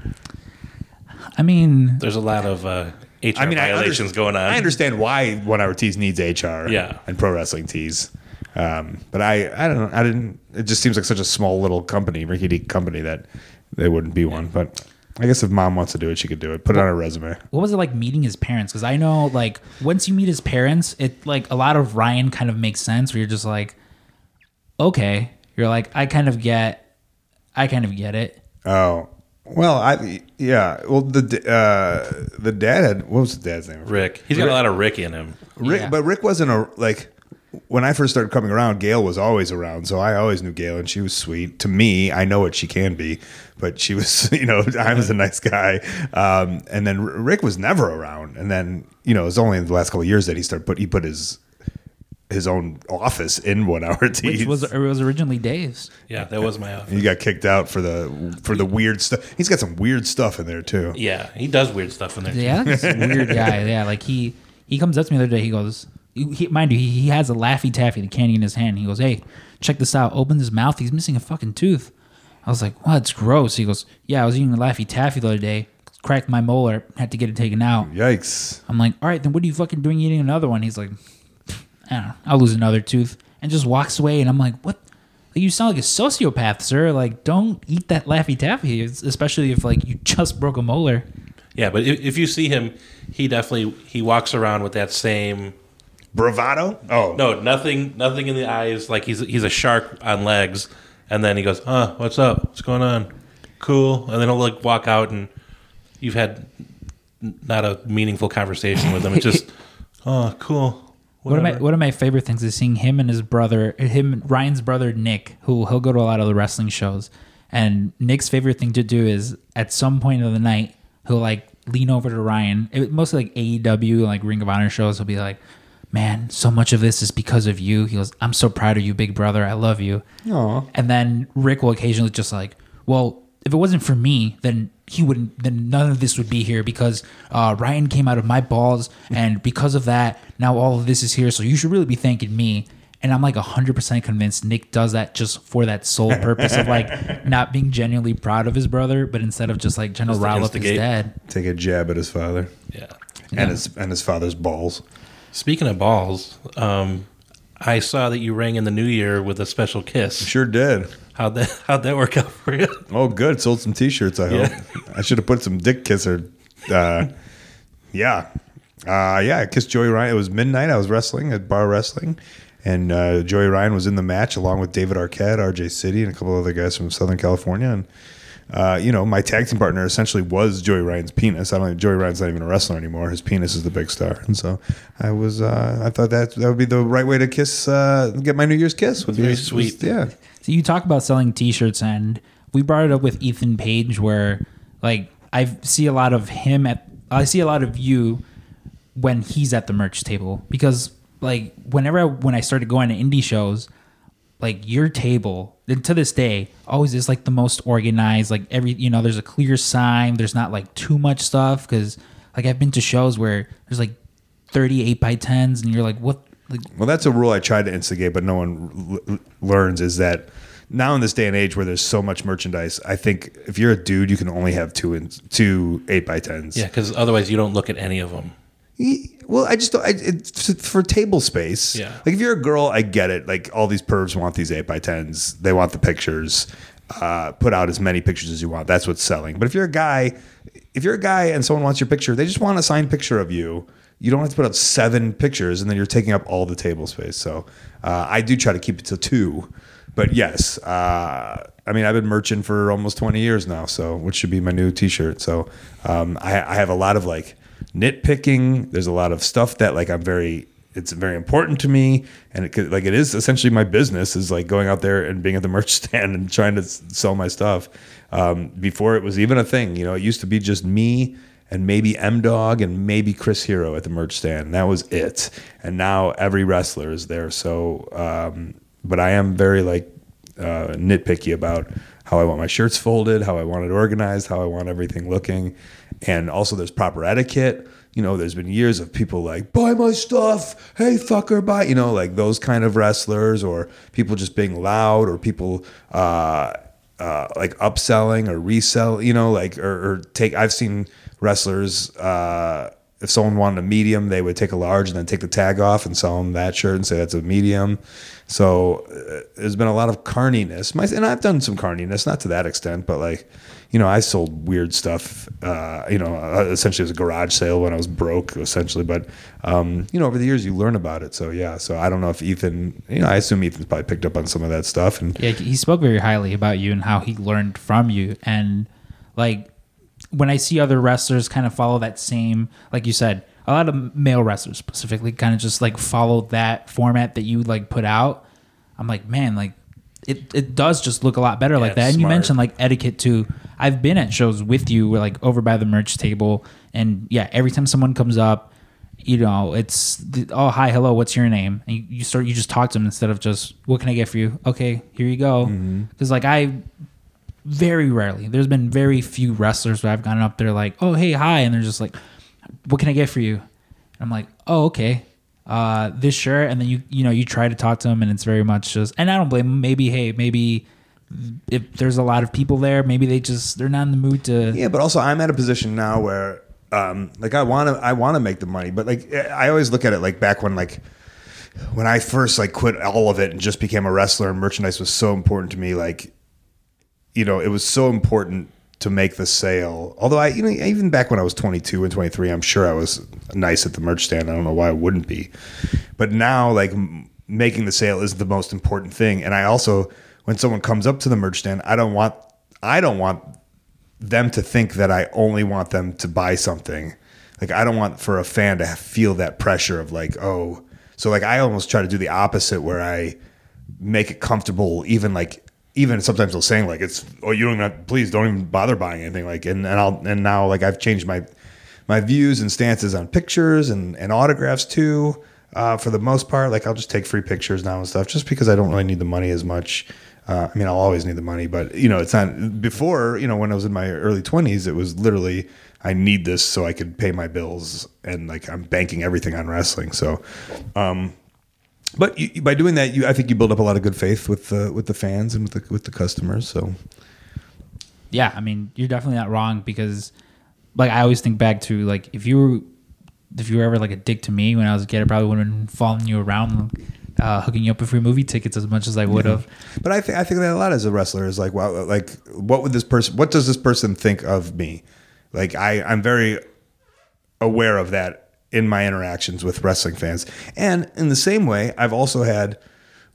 I mean, There's a lot of uh, HR I mean, I violations underst- going on. I understand why One Hour Tees needs HR. Yeah. and pro wrestling tees. Um, but I, I don't know. I didn't. It just seems like such a small little company, Ricky Deke company, that they wouldn't be one. But I guess if mom wants to do it, she could do it. Put it on her resume. what was it like meeting his parents? Because I know, like, once you meet his parents, it like a lot of Ryan kind of makes sense. Where you're just like, okay, you're like, I kind of get, I kind of get it. Oh, well, I yeah. Well, the uh, the dad had what was the dad's name? Rick. He's got a lot of Rick in him. Rick, Yeah. but Rick wasn't a like when I first started coming around. Gail was always around, so I always knew Gail, and she was sweet to me. I know what she can be, but she was, you know, I was a nice guy. Um, and then Rick was never around, and then you know, it was only in the last couple of years that he started put he put his his own office in one hour Which was it was originally Dave's. Yeah, that was my office. he got kicked out for the for the weird stuff. He's got some weird stuff in there too. Yeah, he does weird stuff in there. too. Yeah, that's a weird guy. Yeah, like he he comes up to me the other day. He goes, he, mind you, he, he has a Laffy Taffy, the candy in his hand. He goes, hey, check this out. Opens his mouth. He's missing a fucking tooth. I was like, what? It's gross. He goes, yeah, I was eating a Laffy Taffy the other day. Cracked my molar. Had to get it taken out. Yikes! I'm like, all right, then what are you fucking doing eating another one? He's like, I don't know. I'll lose another tooth. And just walks away. And I'm like, what? Like, you sound like a sociopath, sir. Like, don't eat that Laffy Taffy, especially if, like, you just broke a molar. Yeah, but if, if you see him, he definitely he walks around with that same Bravado? Oh no nothing nothing in the eyes like he's he's a shark on legs, and then he goes, "Huh, what's up? What's going on? Cool." And then he'll like walk out, and you've had not a meaningful conversation with him. It's just, "Oh, cool." One of my one of my favorite things is seeing him and his brother, him Ryan's brother Nick, who he'll go to a lot of the wrestling shows. And Nick's favorite thing to do is at some point of the night he'll like lean over to Ryan, it, mostly like AEW like Ring of Honor shows. He'll be like, man, so much of this is because of you. He goes, I'm so proud of you, big brother. I love you. Aw. And then Rick will occasionally just like, well, if it wasn't for me, then he wouldn't. Then none of this would be here because uh, Ryan came out of my balls, and because of that, now all of this is here. So you should really be thanking me. And I'm like 100% convinced Nick does that just for that sole purpose of like not being genuinely proud of his brother, but instead of just like trying to rile up his dad. Take a jab at his father Yeah. and his and his father's balls. Speaking of balls, um, I saw that you rang in the new year with a special kiss. Sure did. How'd that How'd that work out for you? Oh, good. Sold some T-shirts. I hope. I should have put some dick kisser. Uh, yeah, uh, yeah. I kissed Joey Ryan. It was midnight. I was wrestling at bar wrestling, and uh, Joey Ryan was in the match along with David Arquette, R.J. City, and a couple other guys from Southern California. And uh, you know, my tag team partner essentially was Joey Ryan's penis. I don't. Think Joey Ryan's not even a wrestler anymore. His penis is the big star, and so I was. Uh, I thought that that would be the right way to kiss. Uh, get my New Year's kiss. Would be Very sweet. Yeah. So you talk about selling T-shirts, and we brought it up with Ethan Page, where like I see a lot of him at, I see a lot of you when he's at the merch table because like whenever I, when I started going to indie shows, like your table and to this day always is like the most organized. Like every you know, there's a clear sign. There's not like too much stuff because like I've been to shows where there's like 38 by 10s, and you're like, what? Like, Well, that's a rule I tried to instigate, but no one l- l- learns is that now in this day and age where there's so much merchandise, I think if you're a dude, you can only have two in, two eight by tens. Yeah, because otherwise you don't look at any of them. Well, I just don't. I, it's for table space. Yeah. Like if you're a girl, I get it. Like all these pervs want these eight by tens. They want the pictures. Uh, put out as many pictures as you want. That's what's selling. But if you're a guy, if you're a guy and someone wants your picture, they just want a signed picture of you. You don't have to put out seven pictures, and then you're taking up all the table space. So uh, I do try to keep it to two. But yes, uh, I mean I've been merching for almost 20 years now, so which should be my new T-shirt. So um, I, I have a lot of like nitpicking. There's a lot of stuff that like I'm very it's very important to me and it could, like it is essentially my business is like going out there and being at the merch stand and trying to sell my stuff um, before it was even a thing you know it used to be just me and maybe M Dog and maybe Chris Hero at the merch stand and that was it and now every wrestler is there so um, but I am very like uh, nitpicky about how I want my shirts folded, how I want it organized, how I want everything looking. And also, there's proper etiquette. You know, there's been years of people like, buy my stuff. Hey, fucker, buy. You know, like those kind of wrestlers, or people just being loud, or people uh, uh, like upselling or resell, you know, like, or, or take. I've seen wrestlers. Uh, if someone wanted a medium, they would take a large and then take the tag off and sell them that shirt and say that's a medium. So uh, there's been a lot of carniness. My, and I've done some carniness, not to that extent, but like, you know, I sold weird stuff, uh, you know, uh, essentially it was a garage sale when I was broke, essentially. But, um, you know, over the years you learn about it. So, yeah. So I don't know if Ethan, you know, I assume Ethan's probably picked up on some of that stuff. And Yeah, he spoke very highly about you and how he learned from you. And like when I see other wrestlers kind of follow that same, like you said, a lot of male wrestlers specifically kind of just like follow that format that you like put out. I'm like, man, like it, it does just look a lot better like that. And you mentioned like etiquette too. I've been at shows with you, where like over by the merch table, and yeah, every time someone comes up, you know, it's the, oh hi, hello, what's your name? And you, you start you just talk to them instead of just what can I get for you? Okay, here you go. Mm-hmm. Because like I very rarely, there's been very few wrestlers where I've gone up there like oh hey hi, and they're just like what can I get for you? And I'm like oh okay. Uh, this shirt, and then you you know you try to talk to them, and it's very much just, and I don't blame them. Maybe hey, maybe if there's a lot of people there, maybe they just they're not in the mood to. Yeah, but also I'm at a position now where, um, like I want to, I want to make the money, but like I always look at it like back when like when I first like quit all of it and just became a wrestler and merchandise was so important to me. Like, you know, it was so important to make the sale. Although I, you know, even back when I was 22 and 23, I'm sure I was nice at the merch stand. I don't know why I wouldn't be. But now, like m- making the sale is the most important thing. And I also, when someone comes up to the merch stand, I don't want, I don't want them to think that I only want them to buy something. Like I don't want for a fan to feel that pressure of like, oh, so like I almost try to do the opposite where I make it comfortable, even like even sometimes they'll saying like it's oh you don't even please don't even bother buying anything like and, and I'll and now like I've changed my my views and stances on pictures and, and autographs too. uh, for the most part. Like I'll just take free pictures now and stuff, just because I don't really need the money as much. Uh, I mean, I'll always need the money, but you know, it's not before. You know, when I was in my early twenties, it was literally I need this so I could pay my bills, and like I'm banking everything on wrestling. So, um, but you, by doing that, you I think you build up a lot of good faith with the with the fans and with the with the customers. So yeah, I mean, you're definitely not wrong because, like, I always think back to like if you were, if you were ever like a dick to me when I was a kid, I probably would have been following you around, uh, hooking you up with free movie tickets as much as I would have. But I think I think that a lot as a wrestler is like, wow, like what would this person? What does this person think of me? Like I, I'm very aware of that in my interactions with wrestling fans, and in the same way, I've also had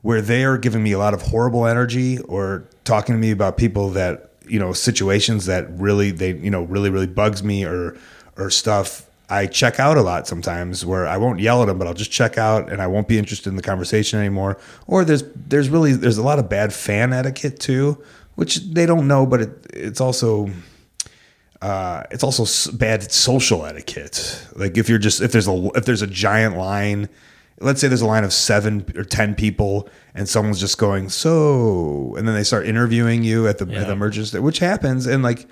where they are giving me a lot of horrible energy or talking to me about people that you know situations that really they you know really really bugs me or or stuff. I check out a lot sometimes where I won't yell at them, but I'll just check out and I won't be interested in the conversation anymore. Or there's there's really there's a lot of bad fan etiquette too, which they don't know, but it, it's also uh, it's also bad social etiquette. Like if you're just if there's a if there's a giant line, let's say there's a line of seven or ten people, and someone's just going so, and then they start interviewing you at the at the merchant, which happens, and like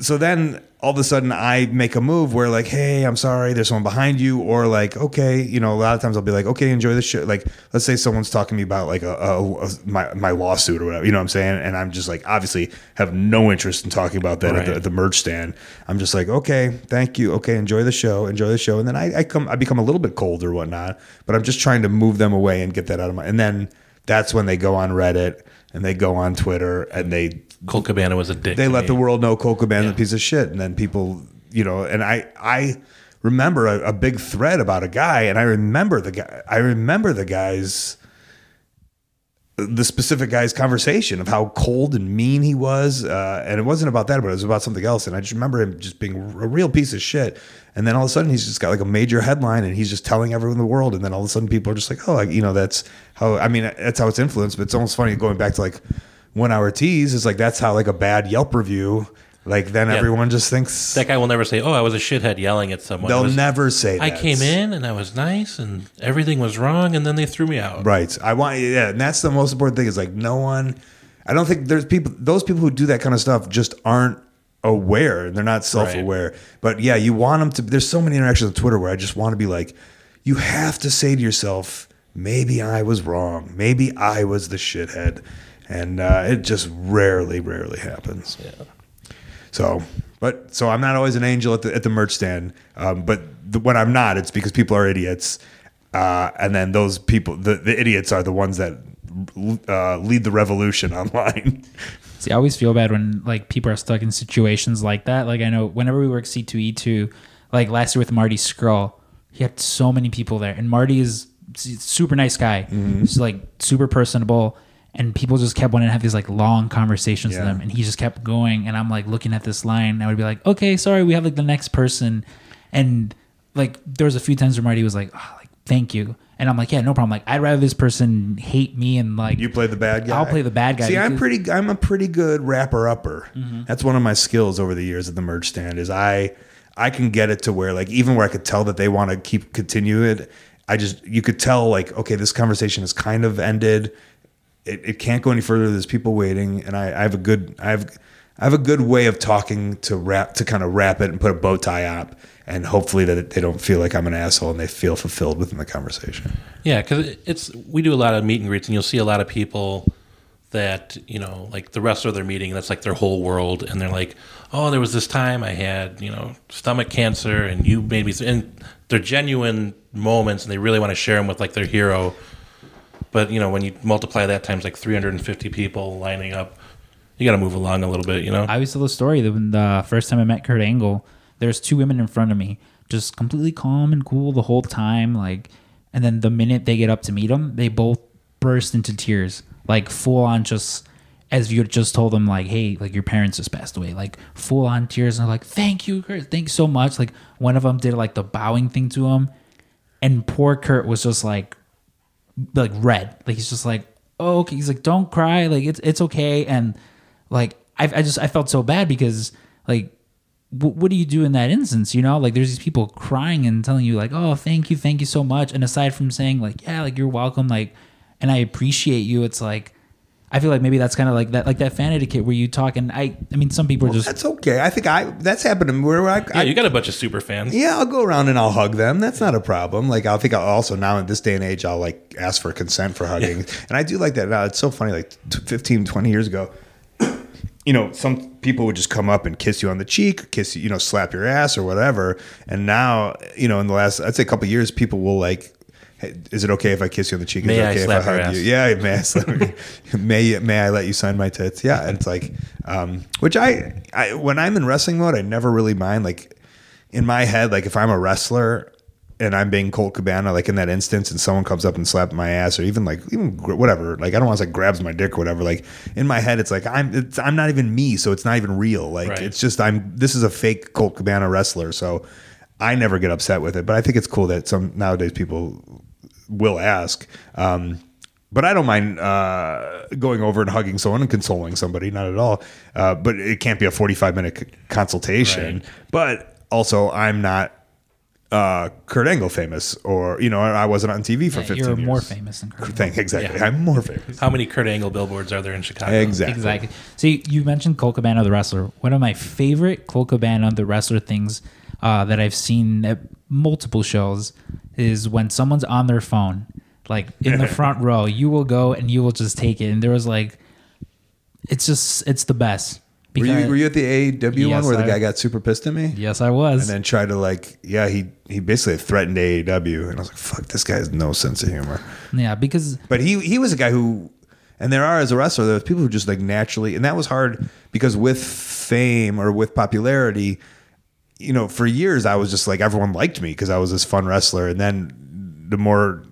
so then all of a sudden I make a move where like, hey, I'm sorry, there's someone behind you, or like, okay, you know, a lot of times I'll be like, okay, enjoy the show. Like, let's say someone's talking to me about like a, a, a- my my lawsuit or whatever, you know what I'm saying? And I'm just like, obviously have no interest in talking about that at, the, Right. at the merch stand. I'm just like, okay, thank you, okay, enjoy the show, enjoy the show, and then I, I come, I become a little bit cold or whatnot, but I'm just trying to move them away and get that out of my, and then that's when they go on Reddit and they go on Twitter and they Colt Cabana was a dick. they let me. the world know Colt Cabana Yeah. a piece of shit, and then people, you know, and I, I remember a, a big thread about a guy, and I remember the guy, I remember the guy's, the specific guy's conversation of how cold and mean he was, uh, and it wasn't about that, but it was about something else, and I just remember him just being a real piece of shit, and then all of a sudden he's just got like a major headline, and he's just telling everyone in the world, and then all of a sudden people are just like, oh, like, you know, that's how, I mean, that's how it's influenced, but it's almost funny going back to like one hour tees is like that's how like a bad Yelp review like then everyone just thinks That guy will never say, "Oh, I was a shithead yelling at someone." They'll was, never say I that. came in and I was nice and everything was wrong, and then they threw me out. right. I want yeah and that's the most important thing is like no one I don't think there's people those people who do that kind of stuff just aren't aware. They're not self-aware. But yeah you want them to there's so many interactions on Twitter where I just want to be like you have to say to yourself maybe I was wrong. Maybe I was the shithead and uh, it just rarely rarely happens Yeah. So, but so I'm not always an angel at the at the merch stand. Um, but the, when I'm not, it's because people are idiots, uh, and then those people, the, the idiots, are the ones that uh, lead the revolution online. See, I always feel bad when like people are stuck in situations like that. Like I know whenever we work C two E two, like last year with Marty Scurll, he had so many people there, and Marty is super nice guy. He's like super personable, and people just kept wanting to have these like long conversations Yeah. with him, and he just kept going. And I'm like looking at this line, and I would be like, okay, sorry, we have like the next person, and like there was a few times where Marty was like, oh, like thank you. And I'm like, yeah, no problem. Like, I'd rather this person hate me and like You play the bad guy. I'll play the bad guy See, I'm pretty. I'm a pretty good rapper upper. Mm-hmm. That's one of my skills over the years at the merch stand. Is I I can get it to where like even where I could tell that they want to keep continue it. I just you could tell like okay, this conversation is kind of ended. It, it can't go any further. There's people waiting, and I, I have a good I have I have a good way of talking to wrap to kind of wrap it and put a bow tie up, and hopefully that they don't feel like I'm an asshole and they feel fulfilled within the conversation. Yeah, because it's we do a lot of meet and greets, and you'll see a lot of people that you know, like the rest of their meeting, that's like their whole world, and they're like, "Oh, there was this time I had you know stomach cancer, and you made me," and they're genuine moments, and they really want to share them with like their hero. But you know, when you multiply that times like 350 people lining up, you got to move along a little bit, you know. I always tell the story that when the first time I met Kurt Angle, there's two women in front of me, just completely calm and cool the whole time. Like, and then the minute they get up to meet him, they both burst into tears, like full on, just as you just told them, like, hey, like your parents just passed away, like full on tears, and they're like, thank you, Kurt, thanks so much. Like one of them did like the bowing thing to him, and poor Kurt was just like, like red, like he's just like, oh, okay. He's like, don't cry, like it's it's okay, and like I, I just I felt so bad because like wh- what do you do in that instance? You know, like there's these people crying and telling you like, "Oh, thank you, thank you so much." And aside from saying like, "Yeah, like you're welcome," like, and I appreciate you, it's like. I feel like maybe that's kind of like that, like that fan etiquette where you talk, and I, I mean, some people are just That's okay. I think I that's happened to me where I, Yeah, I you got a bunch of super fans. Yeah, I'll go around and I'll hug them. That's not a problem. Like I think I'll also now in this day and age, I'll like ask for consent for hugging, and I do like that. Now it's so funny. Like t- 15, 20 years ago, you know, some people would just come up and kiss you on the cheek, or kiss you, you know, slap your ass or whatever. And now, you know, in the last, I'd say a couple of years, people will like. Hey, is it okay if I kiss you on the cheek? Is May it I okay slap if I hug ass? you? Yeah, may I slap may may I let you sign my tits? Yeah, and it's like, um, which I, I when I'm in wrestling mode, I never really mind. Like in my head, like if I'm a wrestler and I'm being Colt Cabana, like in that instance, and someone comes up and slaps my ass, or even like even whatever, like I don't want to say grabs my dick or whatever. Like in my head, it's like I'm it's, I'm not even me, so it's not even real. Like Right. it's just I'm this is a fake Colt Cabana wrestler, so I never get upset with it. But I think it's cool that some nowadays people will ask. Um, but I don't mind uh, going over and hugging someone and consoling somebody, not at all. Uh, but it can't be a 45 minute c- consultation. Right. But also, I'm not uh, Kurt Angle famous, or you know, I wasn't on TV for Yeah, 15 you're years. more famous than Kurt. Thank exactly. Yeah. I'm more famous. How many Kurt Angle billboards are there in Chicago? Exactly. Exactly. See, you mentioned Colt Cabana, the wrestler. One of my favorite Colt Cabana, the wrestler things uh, that I've seen at multiple shows is when someone's on their phone, like in the front row, you will go and you will just take it. And there was like, it's just, it's the best. Were you, were you at the AEW one Yes, where the I- guy got super pissed at me? Yes, I was. And then tried to like, yeah, he he basically threatened AEW, and I was like, fuck, this guy has no sense of humor. yeah, because But he he was a guy who, and there are as a wrestler, there's people who just like naturally, and that was hard because with fame or with popularity, you know, for years I was just like everyone liked me because I was this fun wrestler, and then the more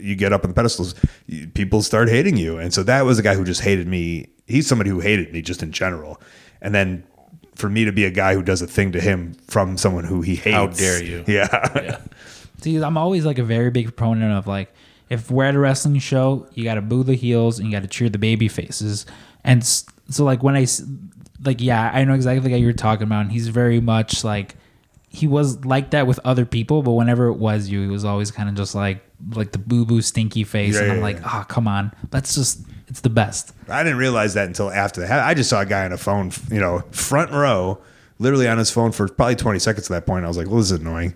you get up on the pedestals, people start hating you, and so that was a guy who just hated me. He's somebody who hated me just in general, and then. For me to be a guy who does a thing to him from someone who he hates, How dare you. Yeah, Yeah. See, I'm always like a very big proponent of like, if we're at a wrestling show, you got to boo the heels and you got to cheer the baby faces. And so, like, when I, s- like, yeah, I know exactly the guy you're talking about. And he's very much like, he was like that with other people, but whenever it was you, he was always kind of just like, like the boo boo stinky face. Yeah, and I'm yeah, like, yeah. oh, come on. That's just, it's the best. I didn't realize that until after that. I just saw a guy on a phone, you know, front row, literally on his phone for probably 20 seconds at that point. I was like, well, this is annoying.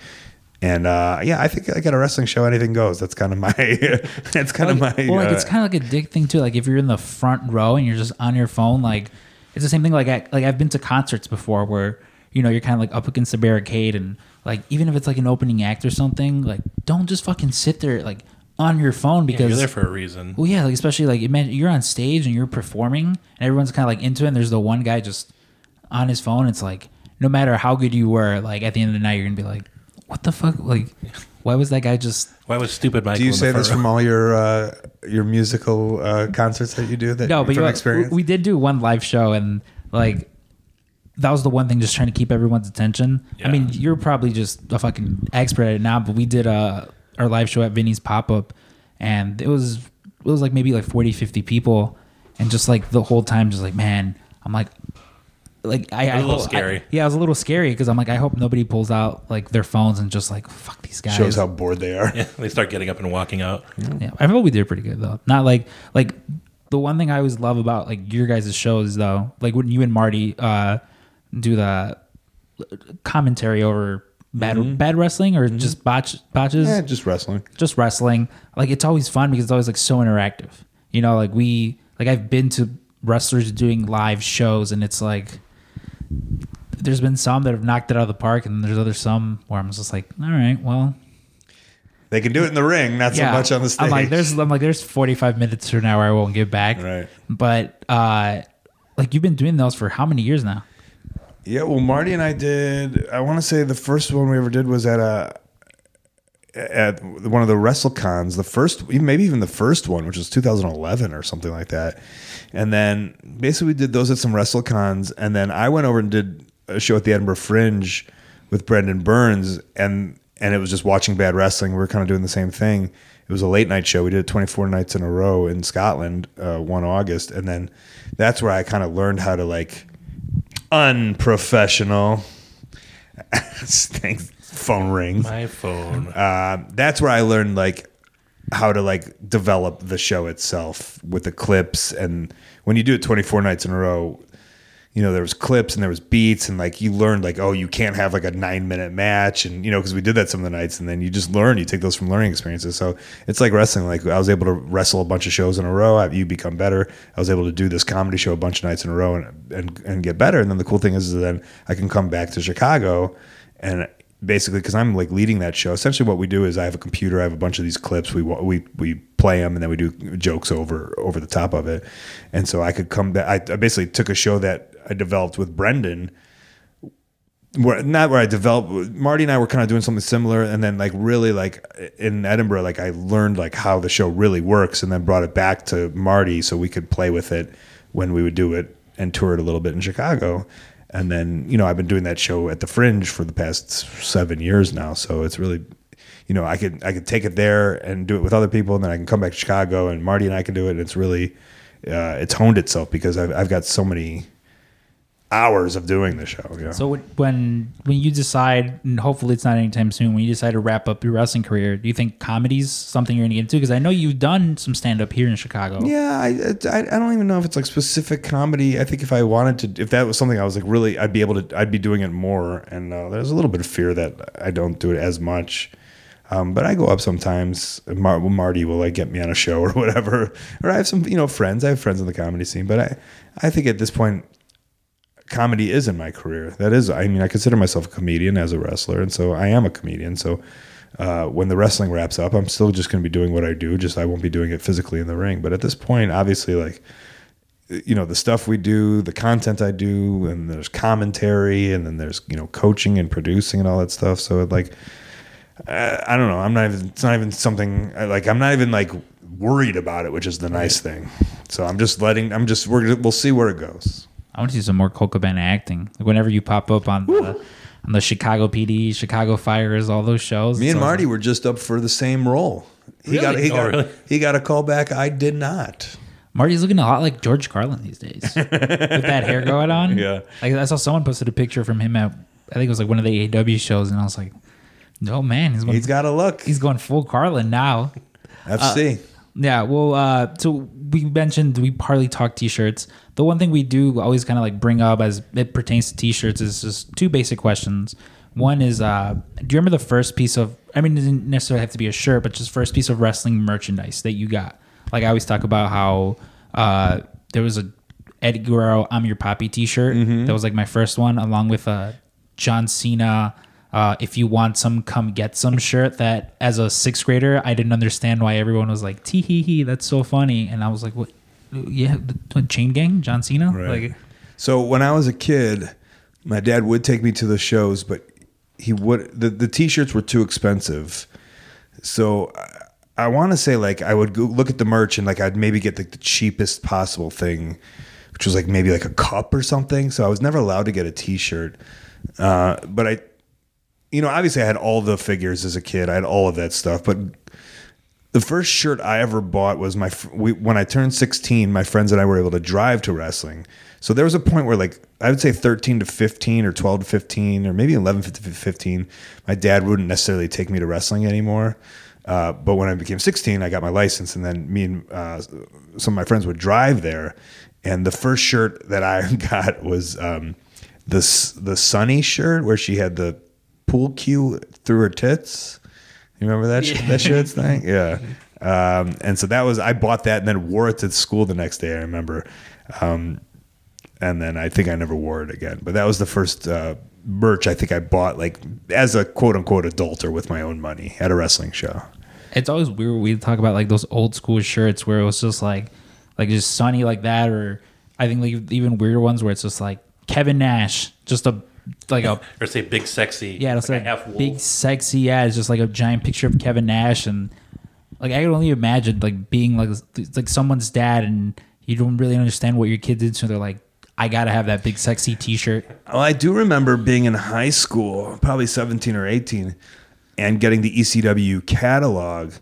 And uh, yeah, I think like at a wrestling show, anything goes. That's kind of my, that's kind of my. Well, like uh, it's kind of like a dick thing too. Like if you're in the front row and you're just on your phone, like it's the same thing. Like I, like I've been to concerts before where you know you're kind of like up against the barricade and like even if it's like an opening act or something, like don't just fucking sit there like on your phone Yeah, because you're there for a reason. well, yeah, like especially like imagine you're on stage and you're performing and everyone's kind of like into it. and There's the one guy just on his phone. It's like no matter how good you were, like at the end of the night, you're gonna be like, what the fuck? Like, why was that guy just? Why was stupid Michael? do you in say front this row? from all your uh, your musical uh, concerts that you do? That No, but from you experience. we did do one live show and like that was the one thing just trying to keep everyone's attention. I mean, you're probably just a fucking expert at it now, but we did uh our live show at Vinny's pop up and it was it was like maybe like 40 50 people and just like the whole time just like man, I'm like like I, I was little hope- scary. I- yeah, I was a little scary because I'm like I hope nobody pulls out like their phones and just like fuck these guys. shows how bored they are. Yeah, they start getting up and walking out. Yeah, I thought we did pretty good though. Not like like the one thing I always love about like your guys' shows though, like when you and Marty uh do the commentary over bad bad wrestling or just botch botches, Yeah, just wrestling. just wrestling. Like it's always fun because it's always like so interactive. You know, like we like I've been to wrestlers doing live shows and it's like there's been some that have knocked it out of the park and there's other some where I'm just like, all right, well, They can do it in the ring, not so much on the stage. I'm like, there's, I'm like, there's 45 minutes to an hour I won't give back. Right. But uh, like you've been doing those for how many years now? Yeah, well, Marty and I did. I want to say the first one we ever did was at a at one of the WrestleCons. The first, maybe even the first one, which was 2011 or something like that. And then basically we did those at some WrestleCons, and then I went over and did a show at the Edinburgh Fringe with Brendan Burns, and and it was just watching bad wrestling. We were kind of doing the same thing. It was a late night show. We did it 24 nights in a row in Scotland, uh, one August, and then that's where I kind of learned how to like unprofessional Thanks. Phone rings. My phone. Uh, that's where I learned like how to like develop the show itself with the clips and when you do it 24 nights in a row you know there was clips and there was beats and like you learned like oh you can't have like a nine minute match. And you know because we did that some of the nights and then you just learn. You take those from learning experiences. So it's like wrestling. Like i was able to wrestle a bunch of shows in a row I- you become better. I was able to do this comedy show a bunch of nights in a row and and, and get better. And then the cool thing is, is then i can come back to chicago and basically because I'm like leading that show. Essentially, what we do is I have a computer. I have a bunch of these clips. We we we play them and then we do jokes over over the top of it. And so I could come back. I, I basically took a show that I developed with Brendan. Where, not where I developed Marty and I were kind of doing something similar, and then like really like in Edinburgh, like I learned like how the show really works, and then brought it back to Marty so we could play with it when we would do it and tour it a little bit in Chicago. And then, you know, I've been doing that show at the Fringe for the past seven years now. So it's really, you know, I could I could take it there and do it with other people, and then I can come back to Chicago and Marty and I can do it. And it's really, uh, it's honed itself because I've I've got so many hours of doing the show. Yeah. So when- when you decide, and hopefully it's not anytime soon, when you decide to wrap up your wrestling career, do you think comedy's something you're gonna get into? Because I know you've done some stand up here in Chicago. Yeah, I, I I don't even know if it's like specific comedy. I think if I wanted to, if that was something I was like really, I'd be able to, I'd be doing it more. And uh, there's a little bit of fear that I don't do it as much. Um, but I go up sometimes. Mar- Marty will like get me on a show or whatever. Or I have some, you know, friends. I have friends in the comedy scene. But I, I think at this point, comedy is in my career. That is, I mean, I consider myself a comedian as a wrestler, and so I am a comedian. So uh, when the wrestling wraps up, I'm still just going to be doing what I do. Just I won't be doing it physically in the ring. But at this point, obviously, like you know, the stuff we do, the content I do, and there's commentary, and then there's you know coaching and producing and all that stuff. So it, like, I, I don't know. I'm not even. It's not even something like. I'm not even like worried about it, which is the nice thing. So I'm just letting. I'm just. We're. We'll see where it goes. I want to see some more Colt Cabana acting. Like whenever you pop up on the on the Chicago PD, Chicago Fires, all those shows. Me and Marty like- were just up for the same role. He Really? got he Oh, got really? he got a call back. I did not. Marty's looking a lot like George Carlin these days with that hair going on. Yeah. like I saw someone posted a picture from him at I think it was like one of the AEW shows, and I was like, no man, he's going, He's got a look. he's going full Carlin now. FC. Yeah, well, uh, so we mentioned we partly talk t-shirts. The one thing we do always kind of like bring up as it pertains to t-shirts is just two basic questions. One is, uh, do you remember the first piece of? I mean, it didn't necessarily have to be a shirt, but just first piece of wrestling merchandise that you got. Like I always talk about how uh, there was a Eddie Guerrero "I'm Your Poppy" T-shirt that was like my first one, along with a John Cena. Uh, if you want some, come get some shirt. That as a sixth grader, I didn't understand why everyone was like tee hee hee. That's so funny, and I was like, what? Yeah, Chain Gang, John Cena. Right. Like, So when I was a kid, my dad would take me to the shows, but he would the, the t-shirts were too expensive. So I, I want to say like I would go look at the merch and like I'd maybe get like the cheapest possible thing, which was like maybe like a cup or something. So I was never allowed to get a t-shirt. Uh, but I you know, obviously I had all the figures as a kid. I had all of that stuff, but the first shirt I ever bought was my we, when I turned 16. My friends and I were able to drive to wrestling. So there was a point where, like, I would say 13 to 15, or 12 to 15, or maybe 11 to 15. My dad wouldn't necessarily take me to wrestling anymore. Uh, but when I became 16, I got my license, and then me and uh, some of my friends would drive there. And the first shirt that I got was um, the the Sunny shirt, where she had the pool cue through her tits. You remember that sh- that shirts thing? Yeah. Um, and so that was I bought that and then wore it to school the next day. I remember, um, and then I think I never wore it again. But that was the first uh, merch I think I bought like as a quote unquote adult or with my own money at a wrestling show. it's always weird. We talk about like those old school shirts where it was just like, like just sunny like that, or I think like even weirder ones where it's just like Kevin Nash, just a like a Or say big sexy. Yeah, it's like like a half wolf. big sexy. Yeah, it's just like a giant picture of Kevin Nash, and like I can only imagine like being like like someone's dad, and you don't really understand what your kid did, so they're like, I gotta have that big sexy T-shirt. Well, I do remember being in high school, probably 17 or 18, and getting the ECW catalog.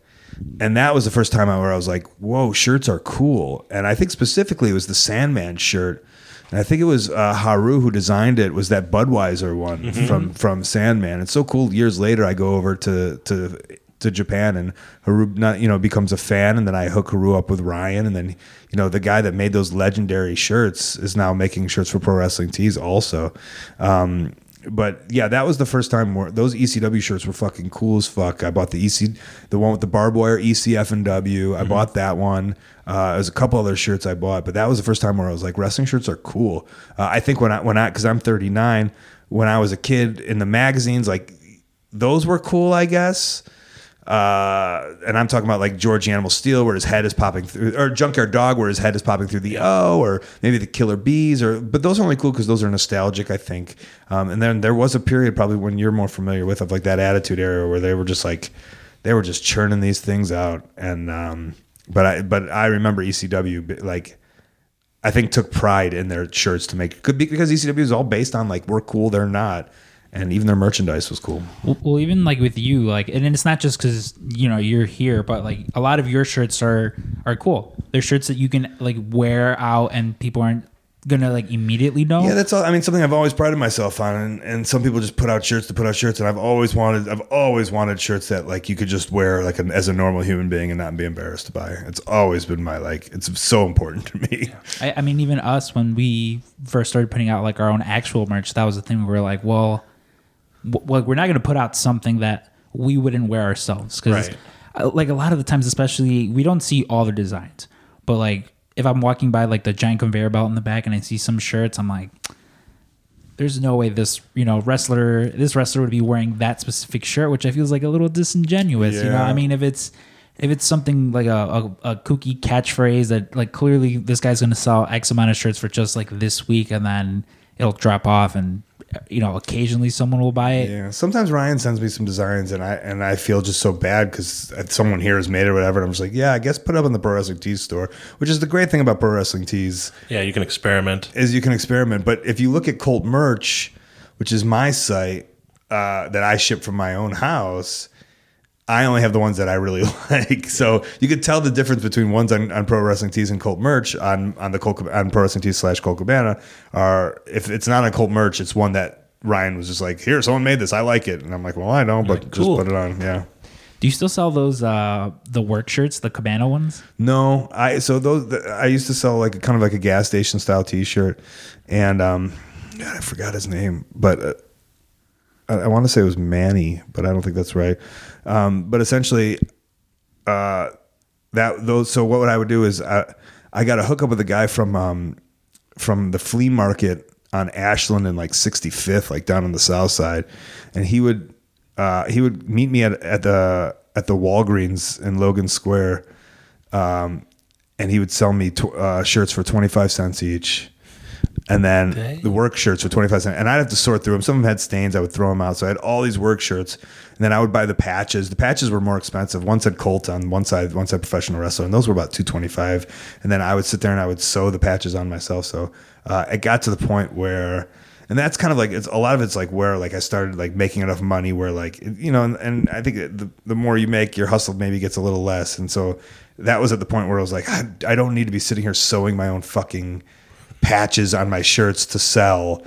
And that was the first time I- where I was like, whoa, shirts are cool. And I think specifically it was the Sandman shirt. And I think it was uh, Haru who designed it. Was that Budweiser one from from Sandman? It's so cool. Years later, I go over to to to Japan and Haru not you know becomes a fan, and then I hook Haru up with Ryan, and then you know the guy that made those legendary shirts is now making shirts for Pro Wrestling Tees also. Um, but yeah, that was the first time where those ECW shirts were fucking cool as fuck. I bought the EC, the one with the barbed wire ECF and W. I bought that one. Uh, there's a couple other shirts I bought, but that was the first time where I was like, wrestling shirts are cool. Uh, I think when I when I because I'm 39, when I was a kid in the magazines, like those were cool, I guess. Uh, and I'm talking about like George Animal Steele, where his head is popping through, or Junkyard Dog, where his head is popping through the O, or maybe the Killer Bees, or but those are only cool because those are nostalgic, I think. Um, and then there was a period probably when you're more familiar with of like that Attitude Era where they were just like they were just churning these things out, and um, but I but I remember ECW like. I think took pride in their shirts to make could be because ECW is all based on like we're cool, they're not, and even their merchandise was cool. Well, well, even like with you, like, and it's not just because you know you're here, but like a lot of your shirts are are cool. They're shirts that you can like wear out, and people aren't gonna like immediately know. Yeah, that's all. I mean, something I've always prided myself on, and, and some people just put out shirts to put out shirts, and I've always wanted, I've always wanted shirts that like you could just wear like an, as a normal human being and not be embarrassed to buy. It's always been my like, it's so important to me. I, I mean, even us when we first started putting out like our own actual merch, that was the thing. We were like, well, w- well we're not gonna put out something that we wouldn't wear ourselves because, Right. Uh, like, a lot of the times, especially we don't see all the designs, but like if I'm walking by like the giant conveyor belt in the back and I see some shirts, I'm like, there's no way this you know wrestler this wrestler would be wearing that specific shirt, which I feel like a little disingenuous. You know, I mean, if it's if it's something like a, a, a kooky catchphrase that like clearly this guy's going to sell X amount of shirts for just like this week, and then it'll drop off, and you know occasionally someone will buy it. Yeah, sometimes Ryan sends me some designs, and I and I feel just so bad because someone here has made it or whatever. And I'm just like, yeah, I guess put it up in the Pro Wrestling Tees store, which is the great thing about Pro Wrestling Tees Yeah, you can experiment. is you can experiment. But if you look at Colt Merch, which is my site uh, that I ship from my own house, I only have the ones that I really like. So you could tell the difference between ones on, on Pro Wrestling Tees and Colt Merch on on the Colt on Pro Wrestling Tees slash Colt Cabana. Are if it's not on Colt Merch, it's one that Ryan was just like, here, someone made this, I like it, and I'm like, well, I know, but cool. just put it on, yeah. Do you still sell those uh the work shirts, the Cabana ones? No, I so those the, I used to sell like a, kind of like a gas station style T-shirt, and um, God, I forgot his name, but uh, I, I want to say it was Manny, but I don't think that's right. Um, but essentially, uh, that those. So what I would do is I I got a hookup with a guy from um from the flea market on Ashland and like 65th, like down on the south side, and he would uh, he would meet me at at the at the Walgreens in Logan Square, um, and he would sell me tw- uh, shirts for 25 cents each. And then Dang. the work shirts for 25 cents. And I'd have to sort through them. Some of them had stains. I would throw them out. So I had all these work shirts. And then I would buy the patches. The patches were more expensive. One said Colt on one side, one said professional wrestler. And those were about 225 And then I would sit there and I would sew the patches on myself. So uh, it got to the point where, and that's kind of like, it's a lot of it's like where like I started like making enough money where like, you know, and, and I think the, the more you make, your hustle maybe gets a little less. And so that was at the point where I was like, I, I don't need to be sitting here sewing my own fucking patches on my shirts to sell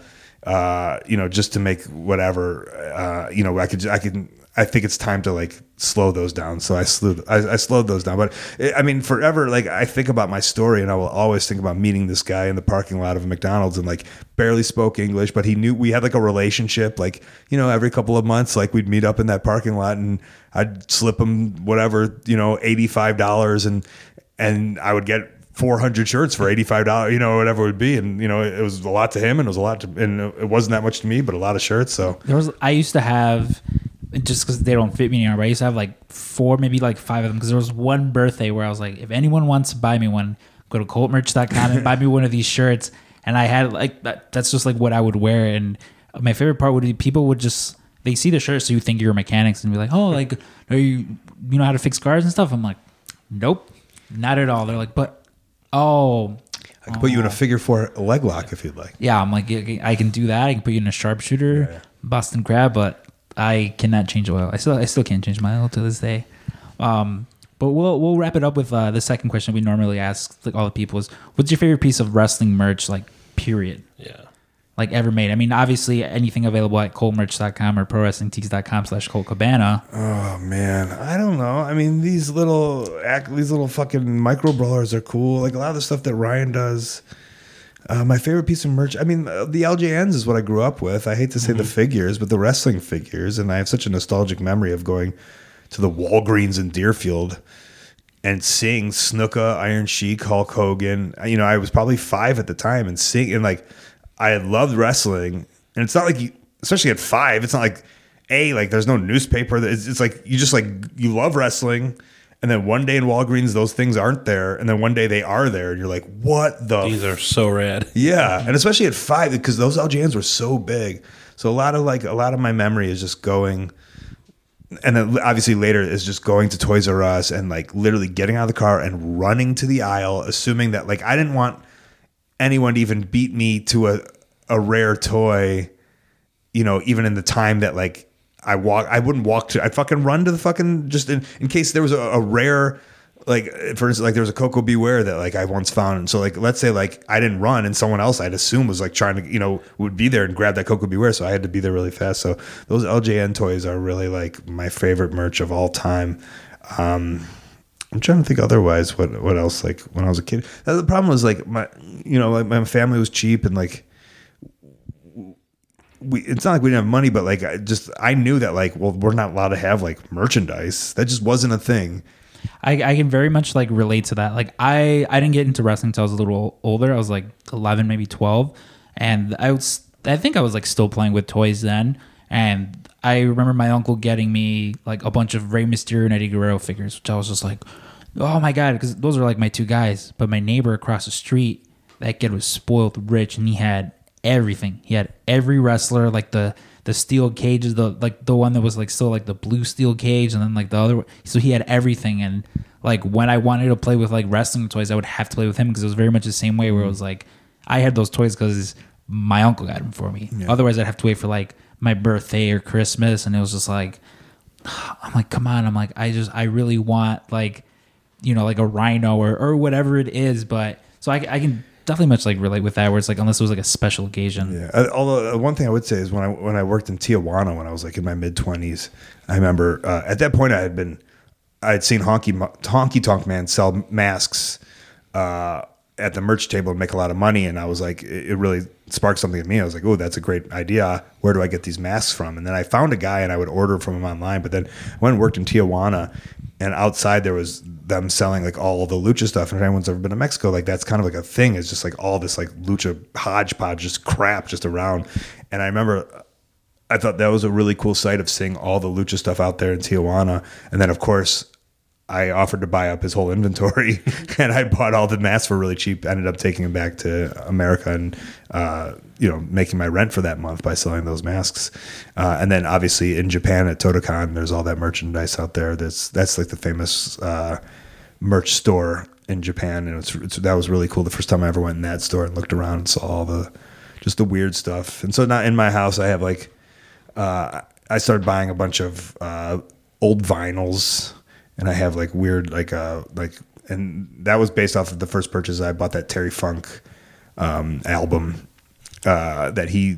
uh you know just to make whatever uh you know i could i could i think it's time to like slow those down. So i slowed i, I slowed those down. But it, i mean forever like i think about my story and i will always think about meeting this guy in the parking lot of a mcdonald's and like barely spoke english but he knew we had like a relationship like you know every couple of months like we'd meet up in that parking lot and i'd slip him whatever you know $85 and and i would get 400 shirts for $85 you know whatever it would be and you know it was a lot to him and it was a lot to and it wasn't that much to me but a lot of shirts so There was I used to have just because they don't fit me anymore. But I used to have like four, maybe like five of them. Because there was one birthday where I was like, if anyone wants to buy me one, go to coltmerch.com and buy me one of these shirts. And I had like that. That's just like what I would wear. And my favorite part would be people would just they see the shirt, so you think you're mechanics and be like, oh, like are you you know how to fix cars and stuff? I'm like, nope, not at all. They're like, but oh. i could put you in a figure four leg lock if you'd like Yeah, I'm like I can do that. I can put you in a sharpshooter, Boston crab, but I cannot change oil. I still I still can't change my oil to this day. Um, but we'll we'll wrap it up with uh, the second question we normally ask like all the people is, what's your favorite piece of wrestling merch, like period. Yeah. Like ever made. I mean, obviously anything available at coltmerch.com or prowrestlingtees.com slash Colt Cabana. Oh man, I don't know. I mean, these little these little fucking micro brawlers are cool. Like a lot of the stuff that Ryan does. Uh, my favorite piece of merch. I mean, uh, the LJNs is what I grew up with. I hate to say the figures, but the wrestling figures, and I have such a nostalgic memory of going to the Walgreens in Deerfield and seeing Snuka, Iron Sheik, Hulk Hogan. You know, I was probably five at the time, and seeing and like I loved wrestling, and it's not like you, especially at five, it's not like a like there's no newspaper. It's, it's like you just like you love wrestling, and then one day in Walgreens those things aren't there, and then one day they are there, and you're like, what the These are so rad. yeah, and especially at five because those LJNs were so big. So a lot of like a lot of my memory is just going, and then obviously later is just going to Toys R Us and like literally getting out of the car and running to the aisle, assuming that like I didn't want anyone even beat me to a a rare toy, you know, even in the time that like I walk, I wouldn't walk to, I'd fucking run to the fucking just in in case there was a, a rare. Like for instance, like there was a Koko B. Ware that like I once found, and so like let's say like I didn't run, and someone else I'd assume was like trying to you know would be there and grab that Koko B. Ware, so I had to be there really fast. So those LJN toys are really like my favorite merch of all time. Um, I'm trying to think otherwise. What what else? Like when I was a kid, the problem was like my you know like my family was cheap and like we. It's not like we didn't have money, but like I just I knew that like well we're not allowed to have like merchandise. That just wasn't a thing. I, I can very much like relate to that. Like I, I didn't get into wrestling until I was a little older. I was like 11, maybe 12. And I was, I think I was like still playing with toys then. And I remember my uncle getting me like a bunch of Rey Mysterio and Eddie Guerrero figures, which I was just like, oh my God, because those are like my two guys. But my neighbor across the street, that kid was spoiled rich and he had everything. He had every wrestler, like the, the steel cages, the like the one that was like still like the blue steel cage, and then like the other. one. So he had everything, and like when I wanted to play with like wrestling toys, I would have to play with him because it was very much the same way. Where it mm-hmm. was like I had those toys because my uncle got them for me. Otherwise, I'd have to wait for like my birthday or Christmas, and it was just like I'm like, come on. I'm like, I just, I really want like, you know, like a rhino or, or whatever it is. But so I, I can definitely much like relate with that where it's like, unless it was like a special occasion. Yeah. Uh, Although uh, one thing I would say is when I when I worked in Tijuana when I was like in my mid twenties, I remember uh, at that point I had been I had seen Honky Honky Tonk Man sell masks uh, at the merch table and make a lot of money, and I was like, it, really sparked something in me. I was like, oh, that's a great idea. Where do I get these masks from? And then I found a guy and I would order from him online. But then I went and worked in Tijuana, and outside there was them selling like all the lucha stuff. And if anyone's ever been to Mexico, like that's kind of like a thing. It's just like all this like lucha hodgepodge, just crap, just around. And I remember I thought that was a really cool sight of seeing all the lucha stuff out there in Tijuana. And then, of course, I offered to buy up his whole inventory, and I bought all the masks for really cheap. Ended up taking them back to America and uh, you know making my rent for that month by selling those masks. Uh, and then obviously in Japan at Totokan, there's all that merchandise out there. That's that's like the famous uh, merch store in Japan, and it's, it's that was really cool. The first time I ever went in that store and looked around and saw all the just the weird stuff. And so now in my house, I have like uh, I started buying a bunch of uh, old vinyls, and I have like weird like uh like and that was based off of the first purchase I bought that Terry Funk um, album uh, that he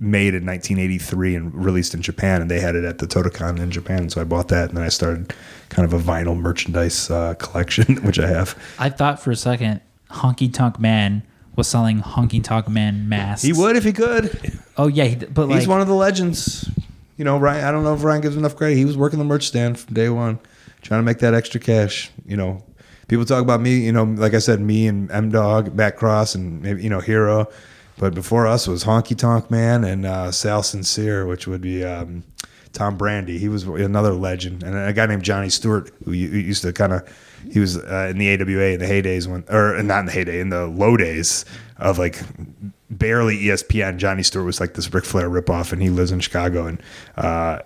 made in 1983 and released in Japan, and they had it at the Totokan in Japan. So I bought that, and then I started kind of a vinyl merchandise uh, collection, which I have. I thought for a second Honky Tonk Man was selling Honky Tonk Man masks. He would if he could. Oh yeah, he, but like He's one of the legends. You know, Ryan. I don't know if Ryan gives him enough credit. He was working the merch stand from day one, trying to make that extra cash. You know, people talk about me. You know, like I said, me and M Dog, Matt Cross, and maybe you know Hero. But before us was Honky Tonk Man and uh, Sal Sincere, which would be um, Tom Brandi. He was another legend, and a guy named Johnny Stewart who used to kind of. He was uh, in the AWA in the heydays when, or not in the heyday, in the low days of like barely ESPN. Johnny Stewart was like this Ric Flair ripoff, and he lives in Chicago, and uh,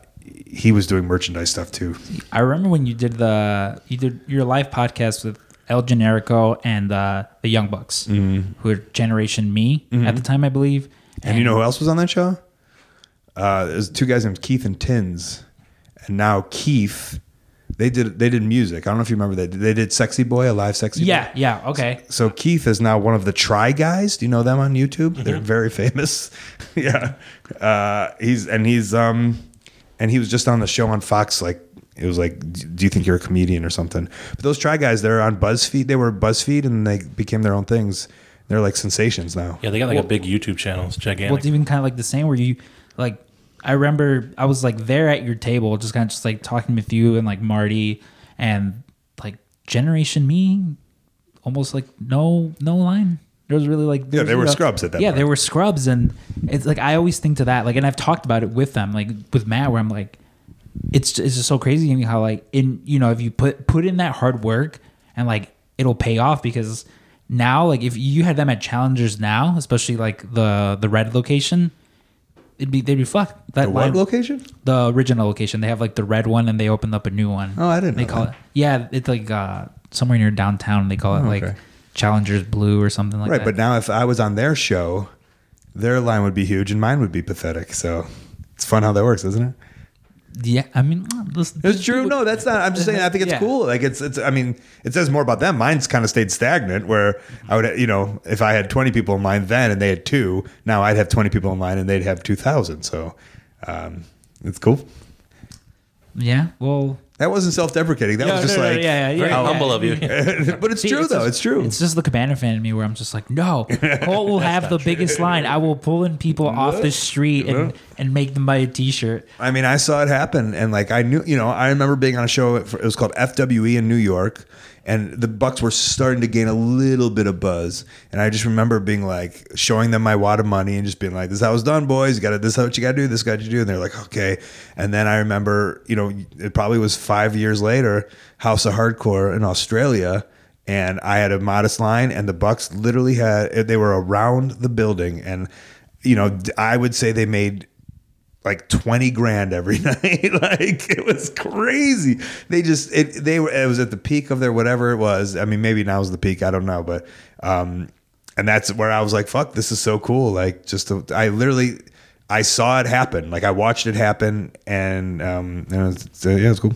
he was doing merchandise stuff too. I remember when you did the you did your live podcast with El Generico and uh, the Young Bucks, who were Generation Me at the time, I believe. And you know who else was on that show? Uh, there's two guys named Keith and Tins, and now Keith they did they did music. I don't know if you remember that. They did Sexy Boy, a live Sexy Boy. Yeah, yeah, okay. So Keith is now one of the Try Guys. Do you know them on YouTube? They're very famous. yeah, uh, he's and he's um and he was just on the show on Fox. Like it was like, do you think you're a comedian or something? But those Try Guys, they're on BuzzFeed. They were BuzzFeed and they became their own things. They're like sensations now. Yeah, they got like a big YouTube channel. It's gigantic. Well, it's even kind of like the same where you like. I remember I was like there at your table, just kind of just like talking with you and like Marty and like Generation Me, almost like no no line. There was really like Yeah, was, they you were know- scrubs at that Yeah, point. they were scrubs, and it's like I always think to that like, and I've talked about it with them, like with Matt, where I'm like, it's it's just so crazy to me how like in you know if you put put in that hard work and like it'll pay off because now like if you had them at challengers now especially like the the red location it'd be they'd be fucked that The line- location? the original location they have like the red one and they opened up a new one Oh, I didn't know. they call that. it yeah it's like uh somewhere near downtown they call it Oh, like okay. Challengers blue or something like right, that Right, but now if I was on their show, their line would be huge and mine would be pathetic. So it's fun how that works, isn't it? yeah i mean listen, It's true. No, that's not. I'm just saying. I think it's Yeah. cool. Like it's. It's. I mean, it says more about them. Mine's kind of stayed stagnant. Where I would, you know, if I had 20 people in line then and they had two, now I'd have 20 people in line and they'd have 2,000. So, um, it's cool. yeah well That wasn't self-deprecating. That Yeah, was just no, no, like, yeah, yeah, Very yeah, humble yeah. of you. but it's See, true though. just- it's true. It's just the Cabana fan in me where I'm just like, no, Colt will have the biggest line. I will pull in people off the street and, and make them buy a T-shirt. I mean, I saw it happen, and like I knew, you know, I remember being on a show. It was called FWE in New York, and the Bucks were starting to gain a little bit of buzz. And I just remember being like, showing them my wad of money and just being like, "This is how it's done, boys. You got to. This is what you got to do. This got to do." And they're like, "Okay." And then I remember, you know, it probably was five years later, House of Hardcore in Australia. And I had a modest line, and the Bucks literally had they were around the building, and you know I would say they made like 20 grand every night like it was crazy they just it they were it was at the peak of their whatever it was i mean maybe now now's the peak i don't know but um and that's where i was like fuck this is so cool like just to, i literally i saw it happen like i watched it happen and um and it was, so, yeah it's cool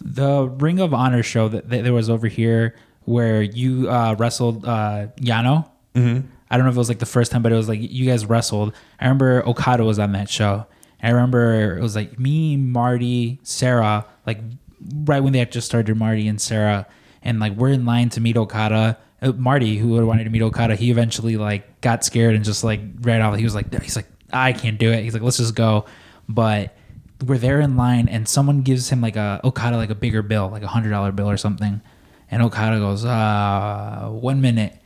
The Ring of Honor show that, that there was over here where you uh, wrestled uh, Yano. Mm-hmm. I don't know if it was like the first time, but it was like you guys wrestled. I remember Okada was on that show. I remember it was like me, Marty, Sarah, like right when they had just started Marty and Sarah, and like we're in line to meet Okada. Uh, Marty, who wanted to meet Okada, he eventually like got scared and just like ran off. He was like, he's like, I can't do it. He's like, let's just go. But we're there in line, and someone gives him like a Okada like a bigger bill, like a hundred dollar bill or something, and Okada goes, uh, one minute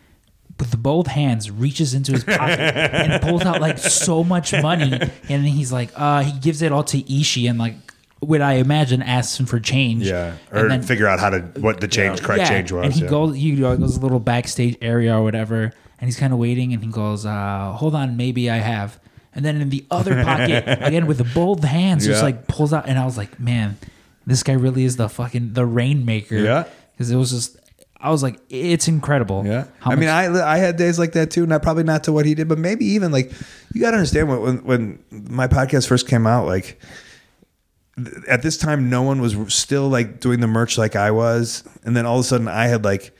with both hands reaches into his pocket and pulls out like so much money. And then he's like uh he gives it all to Ishi and like would I imagine asks him for change. Yeah And or then- figure out how to what the change correct yeah, change was and he yeah. goes he goes a little backstage area or whatever and he's kind of waiting and he goes uh hold on maybe I have. And then in the other pocket again with both hands just like pulls out and I was like man this guy really is the fucking the rainmaker. Yeah. because it was just I was like it's incredible Yeah, I mean, I I had days like that too. Not probably not to what he did, but maybe even like you got to understand when, when when my podcast first came out, like th- at this time, no one was still like doing the merch like I was, and then all of a sudden, I had like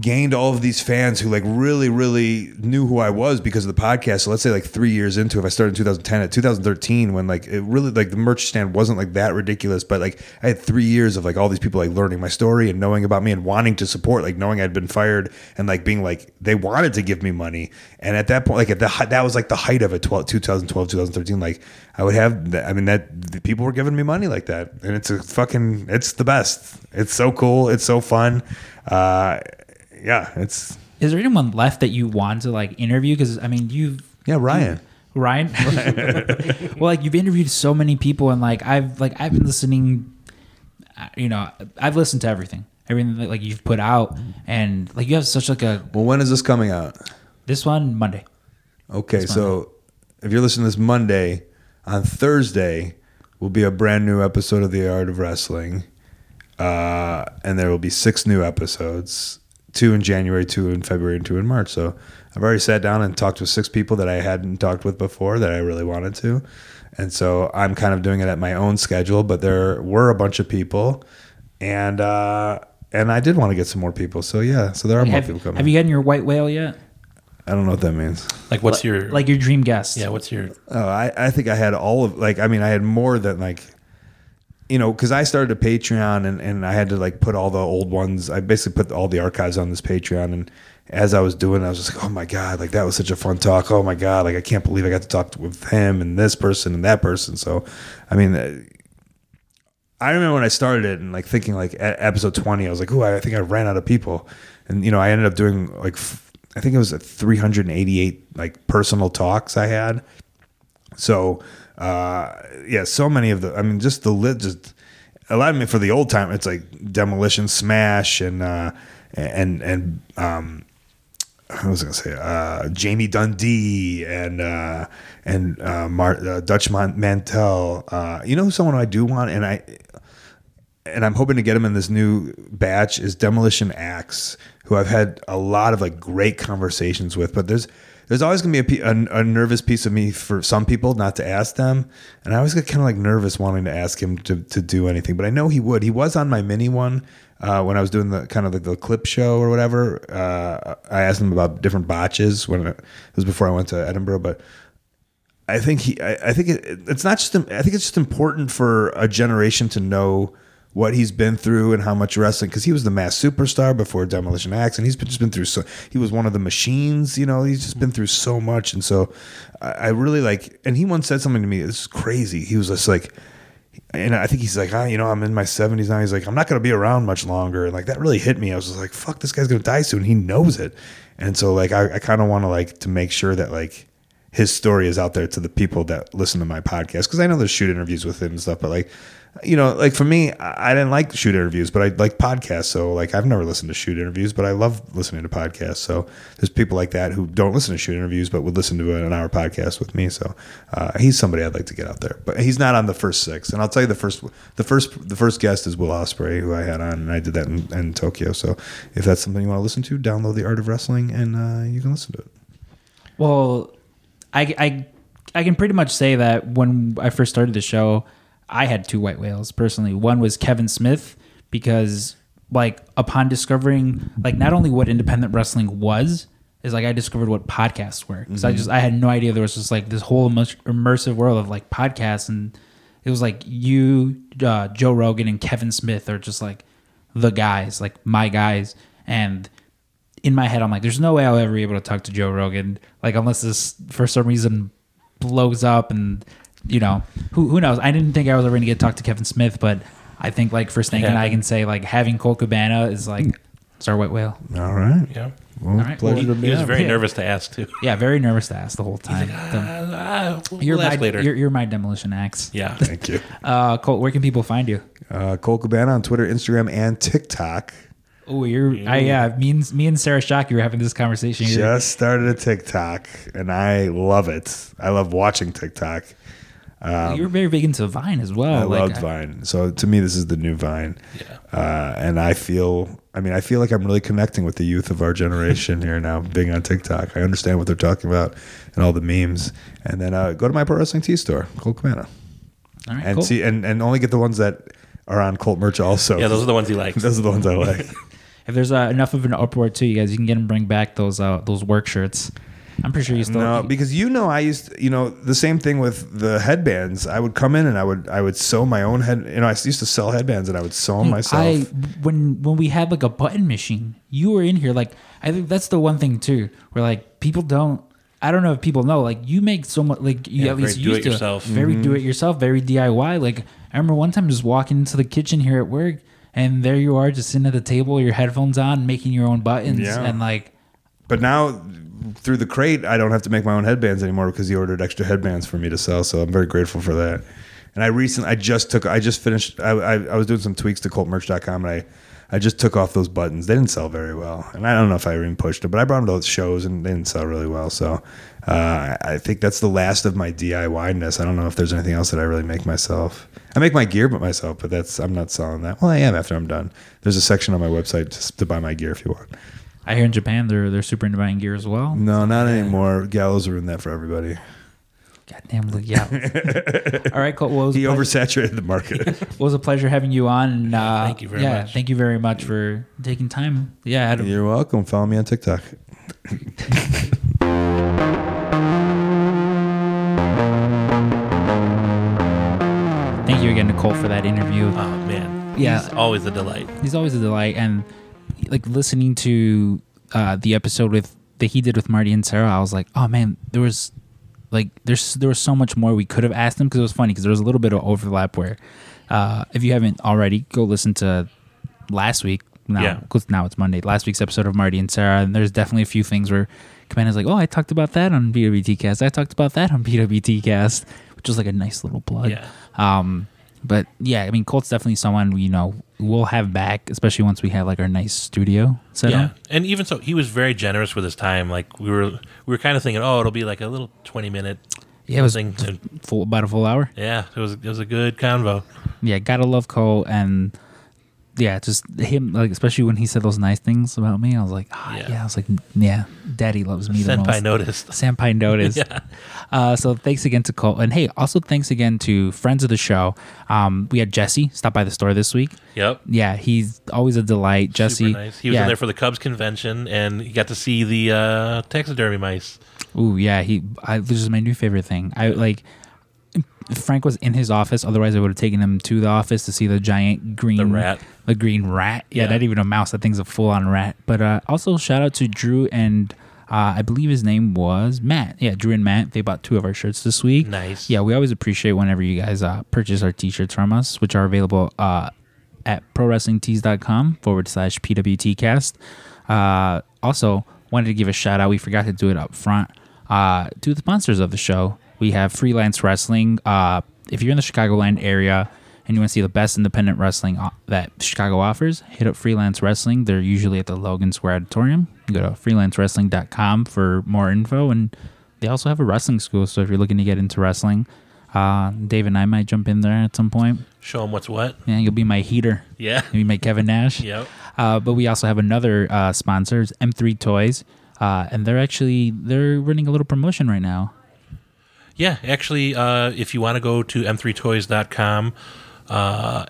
gained all of these fans who like really really knew who I was because of the podcast. So let's say like 3 years into if I started in 2010 at 2013 when like it really like the merch stand wasn't like that ridiculous, but like I had 3 years of like all these people like learning my story and knowing about me and wanting to support like knowing I'd been fired and like being like they wanted to give me money. And at that point like at the that was like the height of it 12, 2012 2013 like I would have I mean that people were giving me money like that and it's a fucking it's the best. It's so cool, it's so fun. Uh yeah, it's Is there anyone left that you want to like interview? Because I mean, you've yeah, Ryan. Ryan. well, like you've interviewed so many people, and like I've like I've been listening. uh, You know, I've listened to everything, everything that like you've put out, and like you have such like a Well, when is this coming out? this one Monday. Okay, so if you're listening to this Monday, on Thursday will be a brand new episode of The Art of Wrestling. Uh, and there will be six new episodes two in January, two in February, and two in March. So I've already sat down and talked with six people that I hadn't talked with before that I really wanted to. And so I'm kind of doing it at my own schedule, but there were a bunch of people. and uh, and I did want to get some more people. So yeah, so there are more people coming. have you gotten your white whale yet? I don't know what that means. Like, what's your Like your dream guest? Yeah, what's your Oh, I, I think I had all of like I mean I had more than like you know because I started a Patreon and, and I had to like put all the old ones I basically put all the archives on this Patreon. And as I was doing it, I was just like oh my god like that was such a fun talk. Oh my god like I can't believe I got to talk with him and this person and that person. So I mean I remember when I started it and like thinking like at episode 20 I was like oh I think I ran out of people. And you know I ended up doing like I think it was 388 like personal talks I had. So uh, yeah, so many of the. I mean, just the lit. Just a lot of me for the old time. It's like demolition, smash, and uh, and and um, I was gonna say uh, Jamie Dundee and uh, and uh, Mar- uh, Dutch Man- Mantel. Uh, you know, someone I do want, and I and I'm hoping to get him in this new batch is Demolition Axe, who I've had a lot of like great conversations with. But there's there's always gonna be a, a, a nervous piece of me for some people not to ask them, and I always get kind of like nervous wanting to ask him to to do anything. But I know he would. He was on my mini one. Uh, when I was doing the kind of like the clip show or whatever, uh, I asked him about different botches when it, was before I went to Edinburgh. But I think he. I, I think it, it's not just. I think it's just important for a generation to know what he's been through and how much wrestling. Because he was the Masked Superstar before Demolition Axe, and he's been, just been through so. He was one of the machines. You know, he's just been through so much, and so I, I really like. And he once said something to me. This is crazy. He was just like. And I think he's like, ah, you know, I'm in my 70s now. He's like, I'm not going to be around much longer. And like that really hit me. I was just like, fuck, this guy's going to die soon. He knows it. And so like I, I kind of want to like to make sure that like his story is out there to the people that listen to my podcast because I know there's shoot interviews with him and stuff, but like, you know, like for me, I didn't like shoot interviews, but I like podcasts. So like, I've never listened to shoot interviews, but I love listening to podcasts. So there's people like that who don't listen to shoot interviews, but would listen to an hour podcast with me. So uh, he's somebody I'd like to get out there, but he's not on the first six. And I'll tell you the first, the first, the first guest is Will Ospreay, who I had on, and I did that in, in Tokyo. So if that's something you want to listen to, download the Art of Wrestling, and uh, you can listen to it. Well, I, I, I can pretty much say that when I first started the show, I had two white whales personally. One was Kevin Smith because, like, upon discovering like not only what independent wrestling was, is like I discovered what podcasts were because I just I had no idea there was just like this whole immersive world of like podcasts and it was like you, uh, Joe Rogan, and Kevin Smith are just like the guys, like my guys, and in my head, I'm like, there's no way I'll ever be able to talk to Joe Rogan, like unless this for some reason blows up and you know who who knows. I didn't think I was ever going to get to talk to Kevin Smith, but I think like for thing Yeah. I can say like having Colt Cabana is like Star White Whale. All right. yeah? Well, All right. pleasure Well, to He be was on. very Yeah. nervous to ask too. Yeah, very nervous to ask the whole time. The- Uh, we'll you're my later. You're, you're my demolition axe. yeah. Thank you. Uh, Colt, where can people find you? Uh, Colt Cabana on Twitter, Instagram, and TikTok. Oh, you're I, yeah. Me and me and Sarah Shockey were having this conversation. You're- Just started a TikTok, and I love it. I love watching TikTok. You're very big into Vine as well. I like, loved Vine. So to me, this is the new Vine. Yeah. Uh, and I feel, I mean, I feel like I'm really connecting with the youth of our generation here now, being on TikTok. I understand what they're talking about and all the memes. And then uh, go to my pro wrestling tea store, Colt Cabana, All right, and cool. see, and, and only get the ones that are on Colt merch also. Yeah, those are the ones he likes. those are the ones I like. If there's uh, enough of an uproar too, you guys, you can get and bring back those uh, those work shirts. I'm pretty sure you still. No, because you know I used to, you know the same thing with the headbands. I would come in and I would I would sew my own head. You know I used to sell headbands and I would sew them myself. I when when we had like a button machine, you were in here. Like I think that's the one thing too, where like people don't. I don't know if people know. Like you make so much. Like you Yeah, at least used to do-it-yourself. very mm-hmm. do it yourself, very DIY. Like I remember one time just walking into the kitchen here at work, and there you are, just sitting at the table, your headphones on, making your own buttons, Yeah. and like but now through the crate, I don't have to make my own headbands anymore because he ordered extra headbands for me to sell. So I'm very grateful for that. And I recently, I just took, I just finished, I, I, I was doing some tweaks to coltmerch.com and I, I just took off those buttons. They didn't sell very well. And I don't know if I even pushed it, but I brought them to those shows and they didn't sell really well. So uh, I- I think that's the last of my DIY ness. I don't know if there's anything else that I really make myself. I make my gear but myself, but that's, I'm not selling that. Well, I am after I'm done. There's a section on my website to, to buy my gear if you want. I hear in Japan they're they're super into buying gear as well. No, not anymore. Gallows ruined that for everybody. Goddamn, look yeah. All right, Colt. Well, was, He pleasure, oversaturated the market. it was a pleasure having you on. And, uh, Thank you very yeah, much. Thank you very much for taking time. Yeah, I had a- You're welcome. Follow me on TikTok. thank you again to Colt for that interview. Oh man, Yeah. he's always a delight. he's always a delight and like listening to uh the episode with that he did with marty and sarah i was like oh man there was like there's there was so much more we could have asked him because it was funny because there was a little bit of overlap where uh if you haven't already go listen to last week now Yeah. because now it's monday last week's episode of marty and sarah and there's definitely a few things where Comanda's like oh i talked about that on pwt cast i talked about that on pwt cast which was like a nice little plug Yeah. um, but yeah, I mean, Colt's definitely someone you know we'll have back, especially once we have like our nice studio set Yeah, up. and even so, he was very generous with his time. Like we were, we were kind of thinking, oh, it'll be like a little twenty minute Yeah, it was thing. Full about a full hour. yeah, it was it was a good convo. Yeah, gotta love Colt, and yeah, just him like especially when he said those nice things about me. I was like, ah, yeah. Yeah. I was like, yeah, Daddy loves me the Senpai most. noticed. Senpai noticed. Yeah. Uh, so thanks again to Colt, and hey, also thanks again to friends of the show. Um, we had Jesse stop by the store this week. Yep. Yeah, he's always a delight. Jesse, nice. He was yeah. in there for the Cubs convention, and he got to see the uh, taxidermy mice. Ooh, yeah, he. I, this is my new favorite thing. I like. Frank was in his office, otherwise I would have taken him to the office to see the giant green The rat. the green rat. Yeah, Yeah. not even a mouse. That thing's a full on rat. But uh, also shout out to Drew and uh, I believe his name was Matt. Yeah, Drew and Matt. They bought two of our shirts this week. Nice. Yeah, we always appreciate whenever you guys uh, purchase our t-shirts from us, which are available uh, at prowrestlingtees.com forward slash pwtcast. Uh, also, wanted to give a shout out. We forgot to do it up front. Uh, to the sponsors of the show, we have Freelance Wrestling. Uh, if you're in the Chicagoland area and you want to see the best independent wrestling uh, that Chicago offers, hit up Freelance Wrestling. They're usually at the Logan Square Auditorium. You go to freelancewrestling.com for more info. And they also have a wrestling school. So if you're looking to get into wrestling, uh, Dave and I might jump in there at some point. Show them what's what. Yeah, you'll be my heater. Yeah. You'll be my Kevin Nash. Yep. Uh, but we also have another uh, sponsor, it's M3 Toys, uh, and they're actually they're running a little promotion right now. Yeah, actually, uh, if you want to go to m3toys.com, uh,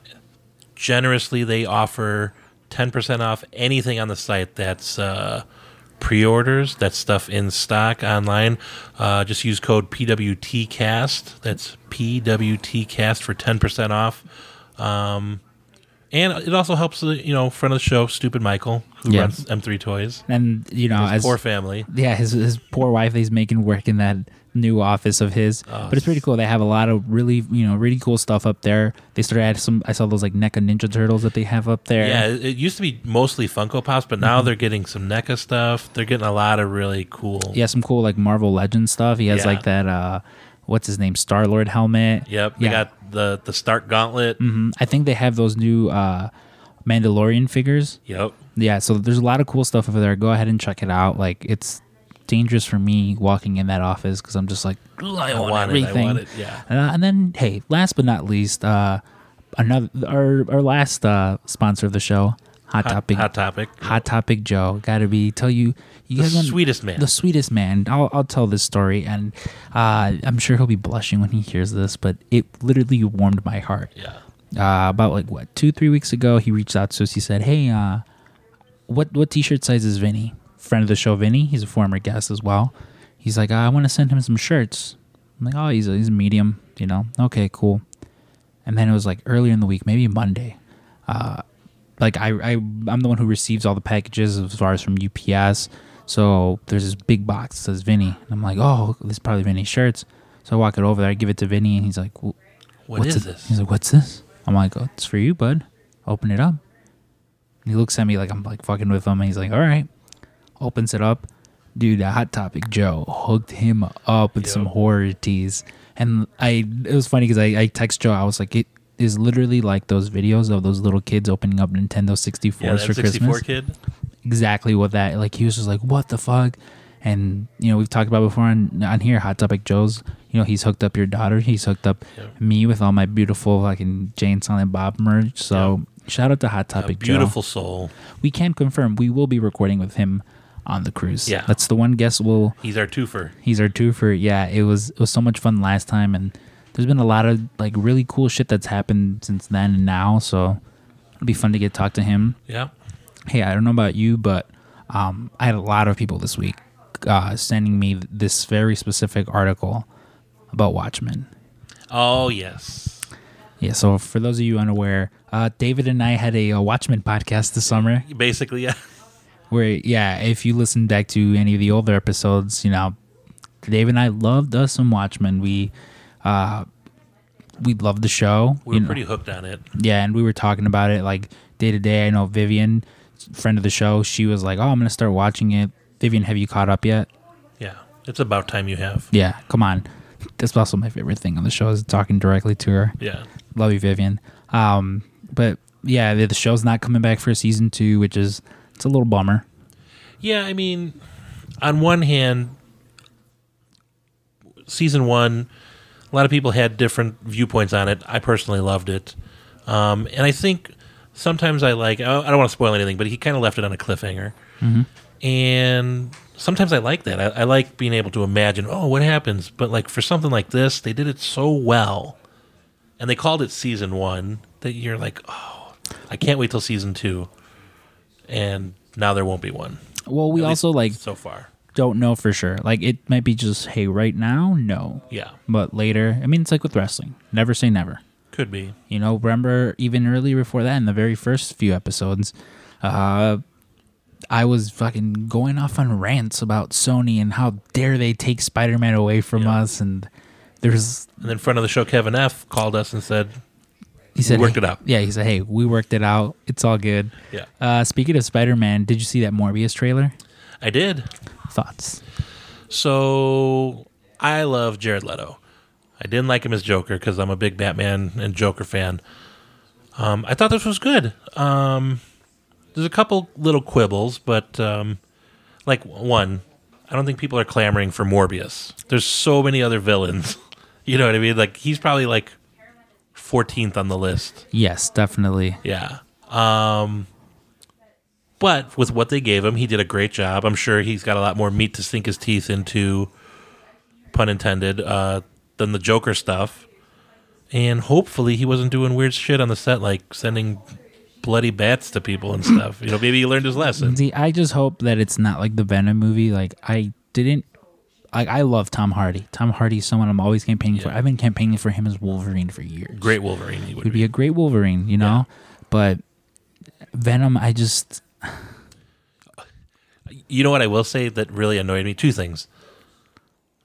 generously they offer 10% off anything on the site that's uh, pre orders, that's stuff in stock online. Uh, just use code PWTCAST. That's PWTCAST for 10% off. Um, and it also helps, the you know, friend of the show, Stupid Michael, who Yeah. runs M3 Toys. And you know, His as poor family. yeah, his his poor wife he's making work in that new office of his. Oh, but it's pretty cool. They have a lot of really you know really cool stuff up there. They started adding some. I saw those like NECA Ninja Turtles that they have up there. Yeah, it used to be mostly Funko Pops, but now they're getting some NECA stuff. They're getting a lot of really cool. yeah, some cool like Marvel Legends stuff. He has Yeah. like that. uh What's his name? Star Lord helmet. Yep. They Yeah. got the the Stark Gauntlet. Mhm. I think they have those new uh Mandalorian figures. Yep. yeah so there's a lot of cool stuff over there go ahead and check it out like it's dangerous for me walking in that office because i'm just like "Ugh, i, I want, want it. I everything want it. Yeah. Uh, and then hey last but not least uh another our our last uh sponsor of the show hot, Hot, topic hot topic. hot topic joe gotta be tell you you The sweetest man. the sweetest man I'll, I'll tell this story and uh i'm sure he'll be blushing when he hears this but it literally warmed my heart Yeah. uh, about like what two three weeks ago he reached out to us he said hey uh what what t-shirt size is vinny friend of the show vinny he's a former guest as well he's like i want to send him some shirts i'm like oh he's a, he's a medium you know okay cool and then it was like earlier in the week maybe monday uh like I, I i'm the one who receives all the packages as far as from ups so there's this big box that says vinny and i'm like oh this is probably vinny's shirts so i walk it over there i give it to vinny and he's like What what's is it? this? He's like, what's this? I'm like, oh, it's for you, bud. Open it up. And he looks at me like I'm like fucking with him, and he's like, all right. Opens it up. Dude, Hot Topic Joe hooked him up with some horror teas. And I, it was funny because I, I text Joe, I was like, it is literally like those videos of those little kids opening up Nintendo 64s Yeah, for that 64 Christmas kid. exactly what that like he was just like what the fuck and you know we've talked about before on, on here hot topic joe's you know he's hooked up your daughter he's hooked up Yeah. me with all my beautiful fucking jay and silent bob merch so shout out to hot topic beautiful joe soul. we can confirm we will be recording with him on the cruise. Yeah. that's the one guest we'll He's our twofer. He's our twofer. Yeah, it was it was so much fun last time, and there's been a lot of like really cool shit that's happened since then and now. So it'll be fun to get to talk to him. Yeah. Hey, I don't know about you, but um, I had a lot of people this week uh, sending me this very specific article about Watchmen. Oh yes. Yeah, so for those of you unaware, uh, David and I had a, uh Watchmen podcast this summer. Basically, yeah. Where yeah, if you listen back to any of the older episodes, you know, Dave and I loved us some Watchmen. We uh we loved the show. We you know. pretty hooked on it. yeah, and we were talking about it like day to day. I know Vivian, friend of the show, she was like, "Oh, I'm gonna start watching it." Vivian, have you caught up yet? Yeah. It's about time you have. Yeah, come on. That's also my favorite thing on the show is talking directly to her. Yeah. Love you, Vivian. Um, but yeah, the, the show's not coming back for season two, which is it's a little bummer. Yeah, I mean, on one hand, season one, a lot of people had different viewpoints on it. I personally loved it, um, and I think sometimes I like. I don't want to spoil anything, but he kind of left it on a cliffhanger, and sometimes I like that. I, I like being able to imagine, oh, what happens? But like for something like this, they did it so well, and they called it season one that you're like, oh, I can't wait till season two, and now there won't be one. Well, we At also like so far. don't know for sure. Like it might be just hey, right now, no. Yeah, But later, I mean, it's like with wrestling. Never say never. could be. You know, remember even earlier before that, in the very first few episodes, uh, I was fucking going off on rants about Sony and how dare they take Spider-Man away from Yeah. us. And there's And then friend of the show Kevin F called us and said, he said worked "Hey-" it out. Yeah, he said, "Hey, we worked it out. It's all good." "Yeah, Uh, speaking of Spider-Man, did you see that Morbius trailer? I did." Thoughts? So I love Jared Leto. I didn't like him as Joker because I'm a big Batman and Joker fan. Um, I thought this was good. Um, there's a couple little quibbles, but um, like one, I don't think people are clamoring for Morbius. There's so many other villains. You know what I mean? Like he's probably like 14th on the list. Yes, definitely. Yeah. Um but with what they gave him, he did a great job. I'm sure he's got a lot more meat to sink his teeth into, pun intended, uh, than the Joker stuff. And hopefully he wasn't doing weird shit on the set, like sending bloody bats to people and stuff. You know, maybe he learned his lesson. See, I just hope that it's not like the Venom movie. Like I didn't like I love Tom Hardy. Tom Hardy is someone I'm always campaigning for. I've been campaigning for him as Wolverine for years. Great Wolverine he would Would be. be a great Wolverine, you know? But Venom, I just You know what I will say that really annoyed me? Two things.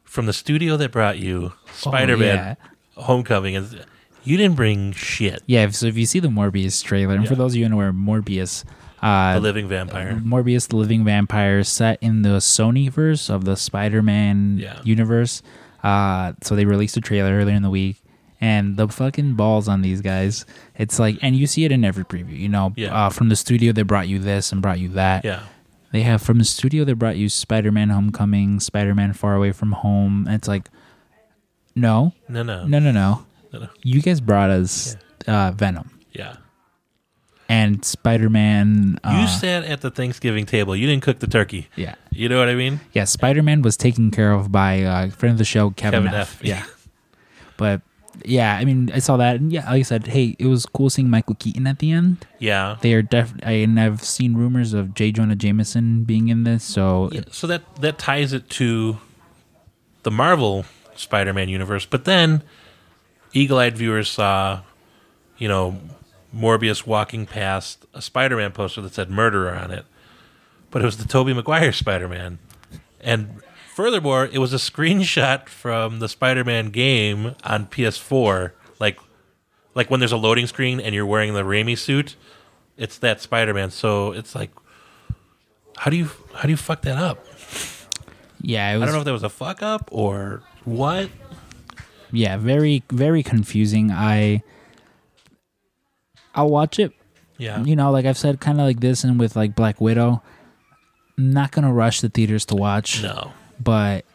From the studio that brought you Spider Man Oh, yeah. Homecoming, is you didn't bring shit. Yeah, so if you see the Morbius trailer, and for those of you unaware, Morbius uh The living vampire. Morbius the Living Vampire set in the Sony verse of the Spider-Man Yeah. universe. Uh, so they released a trailer earlier in the week, and the fucking balls on these guys. It's like, and you see it in every preview. You know, Yeah. uh, from the studio they brought you this and brought you that. Yeah. They have from the studio they brought you Spider-Man: Homecoming, Spider-Man: Far Away from Home. And it's like, no, No, no. no, no, no. No, no. You guys brought us uh, Venom Yeah. And Spider-Man. Uh, You sat at the Thanksgiving table. You didn't cook the turkey. yeah. You know what I mean? Yeah, Spider Man was taken care of by uh, friend of the show, Kevin, Kevin F. F. Yeah. but yeah, I mean, I saw that, and yeah, like I said, hey, it was cool seeing Michael Keaton at the end. Yeah. They are def, I, and I've seen rumors of J. Jonah Jameson being in this, so Yeah, So that that ties it to the Marvel Spider-Man universe. But then eagle-eyed viewers saw, you know, Morbius walking past a Spider-Man poster that said murderer on it. But it was the Tobey Maguire Spider-Man. And furthermore, it was a screenshot from the Spider-Man game on PS4. Like like when there's a loading screen and you're wearing the Raimi suit, it's that Spider-Man. So it's like how do you how do you fuck that up? yeah, it I don't know if that was a fuck up or what. yeah, very very confusing. I I'll watch it. Yeah. You know, like I've said, kind of like this, and with like Black Widow, I'm not gonna rush the theaters to watch. No. But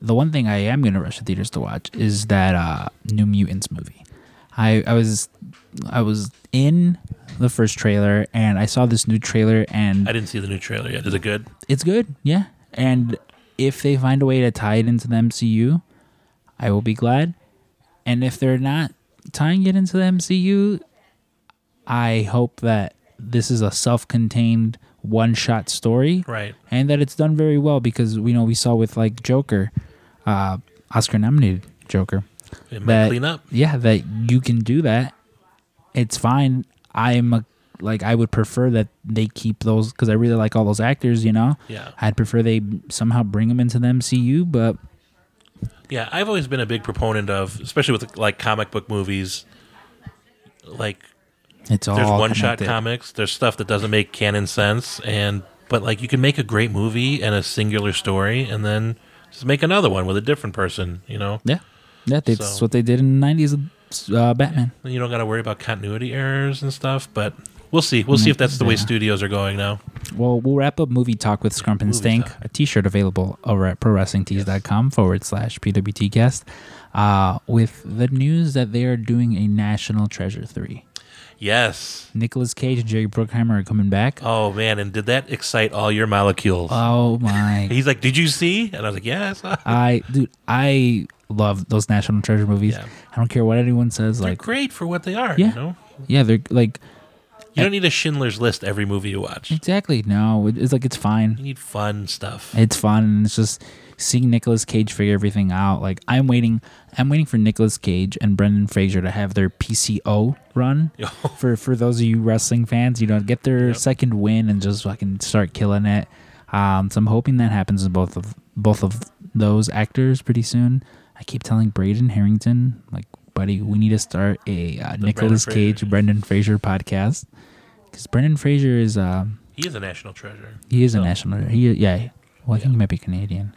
the one thing I am gonna rush the theaters to watch is that uh, New Mutants movie. I I was I was in the first trailer and I saw this new trailer and I didn't see the new trailer yet. Is it good? it's good, yeah. And if they find a way to tie it into the MCU, I will be glad. And if they're not tying it into the MCU, I hope that this is a self-contained one-shot story, Right. and that it's done very well because we know we saw with like Joker, uh, Oscar-nominated Joker. It might That- clean up. Yeah, that you can do that. It's fine. I'm a, like I would prefer that they keep those because I really like all those actors. You know. Yeah. I'd prefer they somehow bring them into the MCU, but Yeah, I've always been a big proponent of, especially with like comic book movies. Like it's all there's one shot comics. There's stuff that doesn't make canon sense, and but like you can make a great movie and a singular story, and then just make another one with a different person. You know, Yeah, yeah, that's So- what they did in the '90s. with, Uh, Batman. you don't got to worry about continuity errors and stuff. But we'll see. We'll see if that's the way studios are going now. Well, we'll wrap up movie talk with Scrump and Movie Stink. talk. A T-shirt available over at prowrestlingtees.com forward slash pwtcast. Uh, with the news that they are doing a National Treasure three. Yes. Nicolas Cage and Jerry Bruckheimer are coming back. Oh man, and did that excite all your molecules? Oh my! He's like, "Did you see?" And I was like, "Yes." I dude, I love those National Treasure movies. Yeah. I don't care what anyone says. They're Like, great for what they are. Yeah. You know, yeah, they're like you don't need a Schindler's List every movie you watch. exactly. No, it's like it's fine. You need fun stuff. It's fun. And it's just seeing Nicolas Cage figure everything out. Like I'm waiting. I'm waiting for Nicolas Cage and Brendan Fraser to have their PCO run. for for those of you wrestling fans, you know, get their Yep. second win and just fucking start killing it. Um, so I'm hoping that happens in both of both of those actors pretty soon. I keep telling Braden Harrington, like, buddy, we need to start a uh, Nicolas Cage Fraser. Brendan Fraser podcast because Brendan Fraser is um he is a national treasure. he is a So- national he yeah well I think he might be Canadian.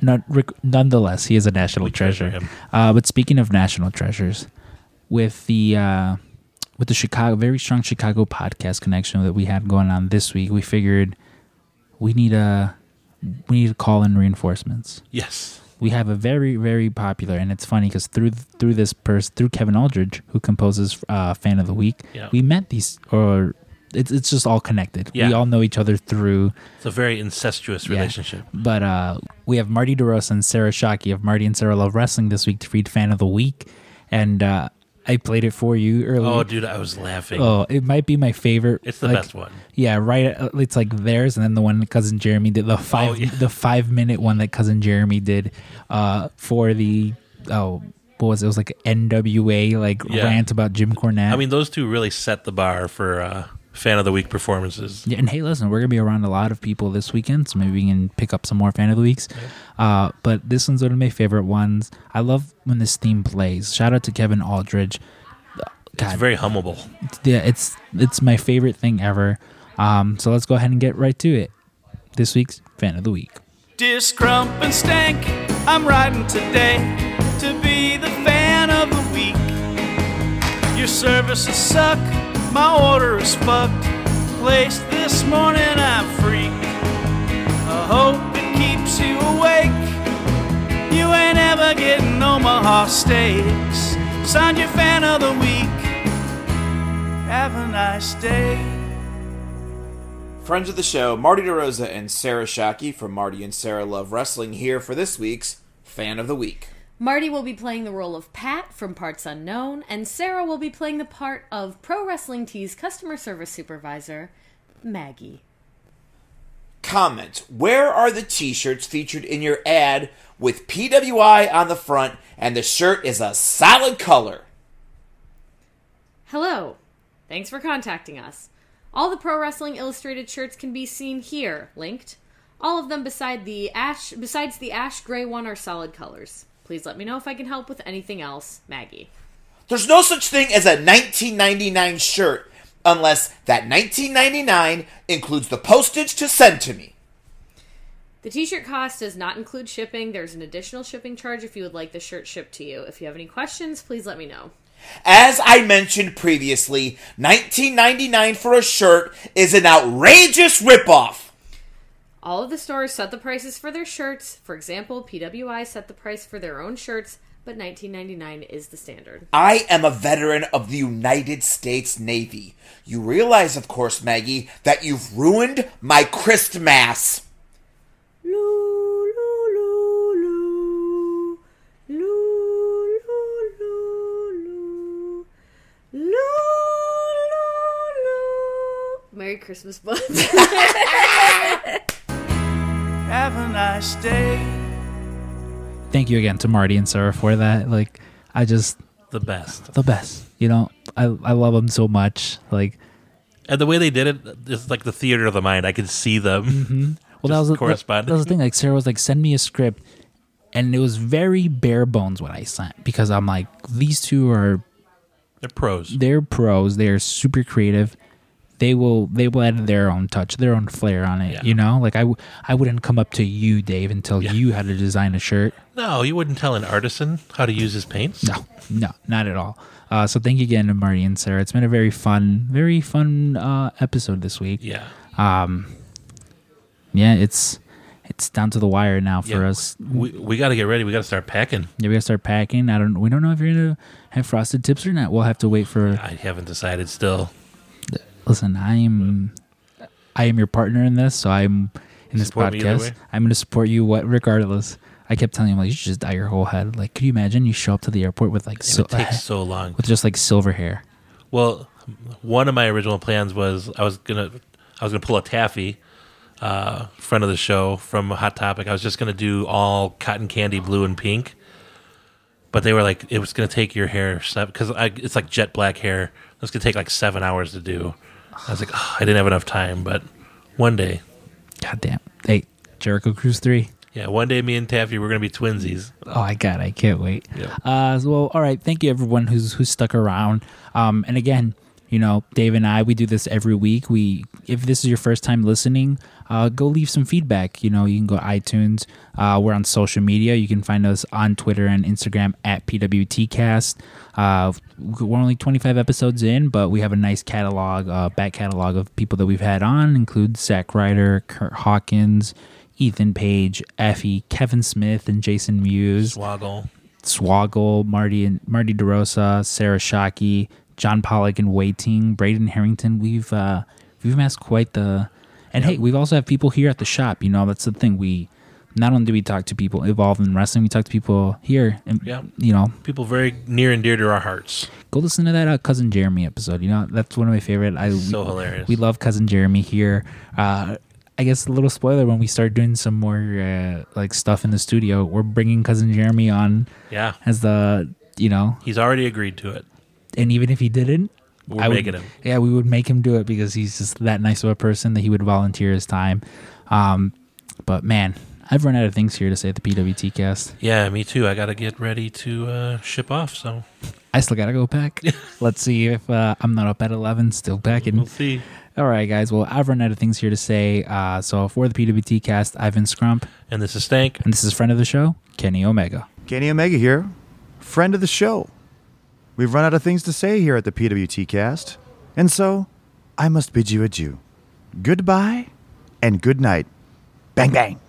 Not rec- nonetheless, he is a national We treasure treasure. Uh, but speaking of national treasures, with the uh, with the Chicago very strong Chicago podcast connection that we had going on this week, we figured we need a we need to call in reinforcements. Yes. We have a very very popular, and it's funny because through through this person through Kevin Aldridge, who composes uh, fan of the week, Yeah. we met these or. It's, it's just all connected. Yeah. We all know each other through It's a very incestuous Yeah. relationship. but uh, we have Marty DeRosa and Sarah Shockey of Marty and Sarah Love Wrestling this week to read Fan of the Week. And uh, I played it for you earlier. Oh, dude, I was laughing. Oh, it might be my favorite. it's the like, best one. Yeah, right. uh, It's like theirs, and then the one that cousin Jeremy did the five, Oh, yeah. the five minute one that cousin Jeremy did uh, for the oh, what was it? It was like NWA like Yeah. rant about Jim Cornette. I mean, those two really set the bar for uh, fan of the week performances. Yeah, and hey, listen, we're gonna be around a lot of people this weekend, so maybe we can pick up some more fan of the weeks. Uh, but this one's one of my favorite ones. I love when this theme plays. Shout out to Kevin Aldridge. It's very hummable. yeah, it's it's my favorite thing ever. Um, so let's go ahead and get right to it. This week's fan of the week. Dear Scrump and Stank, I'm riding today to be the fan of the week. Your services suck, my order is fucked. Placed this morning, I'm freak. I hope it keeps you awake. You ain't ever getting Omaha steaks. Signed your fan of the week. Have a nice day. Friends of the show, Marty DeRosa and Sarah Shockey from Marty and Sarah Love Wrestling here for this week's Fan of the Week. Marty will be playing the role of Pat from Parts Unknown, and Sarah will be playing the part of Pro Wrestling Tees customer service supervisor, Maggie. Comment Where are the t shirts featured in your ad with PWI on the front and the shirt is a solid color? Hello. Thanks for contacting us. All the Pro Wrestling Illustrated shirts can be seen here, linked. All of them beside the ash besides the ash gray one are solid colors. Please let me know if I can help with anything else, Maggie. There's no such thing as a 1999 shirt unless that 1999 includes the postage to send to me. The t-shirt cost does not include shipping. There's an additional shipping charge if you would like the shirt shipped to you. If you have any questions, please let me know. As I mentioned previously, 1999 for a shirt is an outrageous ripoff. All of the stores set the prices for their shirts. For example, PWI set the price for their own shirts but 1999 is the standard. I am a veteran of the United States Navy. You realize, of course, Maggie, that you've ruined my Christmas. Merry Christmas, Bud. Have a nice day. Thank you again to Marty and Sarah for that. Like, I just The best. the best. You know, I I love them so much. Like, And the way they did it, it's like the theater of the mind. I could see them. Mm-hmm. well, that was the, that, that was the thing. Like, Sarah was like, "Send me a script," and it was very bare bones what I sent because I'm like, these two are They're pros. they're pros. They're super creative. They will they will add their own touch, their own flair on it. Yeah. You know, like I w- I wouldn't come up to you, Dave, and until you had to design a shirt. No, you wouldn't tell an artisan how to use his paints. No, no, not at all. Uh, so thank you again to Marty and Sarah. It's been a very fun, very fun uh, episode this week. Yeah. Um, yeah, it's it's down to the wire now for Yeah, us. We, we got to get ready. We got to start packing. Yeah, we gotta start packing. I don't. We don't know if you're gonna have frosted tips or not. We'll have to wait for. I haven't decided still. Listen, I am, I am your partner in this, so I'm in this Support podcast. I'm gonna support you. What, regardless. I kept telling him like you should just dye your whole head. Like, could you imagine you show up to the airport with like it takes so long. with just like silver hair? Well, one of my original plans was I was gonna I was gonna pull a Taffy, uh, friend of the show from Hot Topic. I was just gonna do all cotton candy blue and pink, but they were like it was gonna take your hair because it's like jet black hair. It's gonna take like seven hours to do. I was like, oh, I didn't have enough time, but one day, God damn. Hey, Jericho Cruise three. yeah, one day, me and Taffy we're gonna be twinsies. Oh, I got. it. I can't wait. Yeah. Uh, well, all right. Thank you, everyone who's who's stuck around. Um, and again, you know, Dave and I, we do this every week. We, if this is your first time listening, uh, go leave some feedback. You know, you can go iTunes. Uh, we're on social media. You can find us on Twitter and Instagram at PWTcast. Uh, we're only 25 episodes in, but we have a nice catalog, uh, back catalog of people that we've had on, include Zach Ryder, Kurt Hawkins. Ethan Page, Effy, Kevin Smith, and Jason Mewes. Swoggle. Swoggle, Marty and Marty DeRosa, Sarah Shockey, John Pollock and Wai Ting, Braden Harrington. We've uh, we've amassed quite the, and hey, we've also have people here at the shop. You know, that's the thing. We not only do we talk to people involved in wrestling, we talk to people here, and Yeah. you know, People very near and dear to our hearts. go listen to that uh, cousin Jeremy episode. You know, that's one of my favorite. I So we, hilarious. We love cousin Jeremy here. Uh, I guess a little spoiler when we start doing some more uh, like stuff in the studio, we're bringing cousin Jeremy on Yeah, as the you know he's already agreed to it. And even if he didn't We're I would- making him. yeah we would make him do it because he's just that nice of a person that he would volunteer his time um but man i've run out of things here to say at the pwt cast Yeah, me too. I got to get ready to uh, ship off. So i still gotta go pack let's see if uh, i'm not up at 11 still packing we'll see. all right guys well i've run out of things here to say uh so for the pwt cast i've been scrump And this is Stank. and this is friend of the show kenny omega Kenny Omega here, friend of the show. We've run out of things to say here at the PWT cast, and so I must bid you adieu. Goodbye and good night. Bang, bang.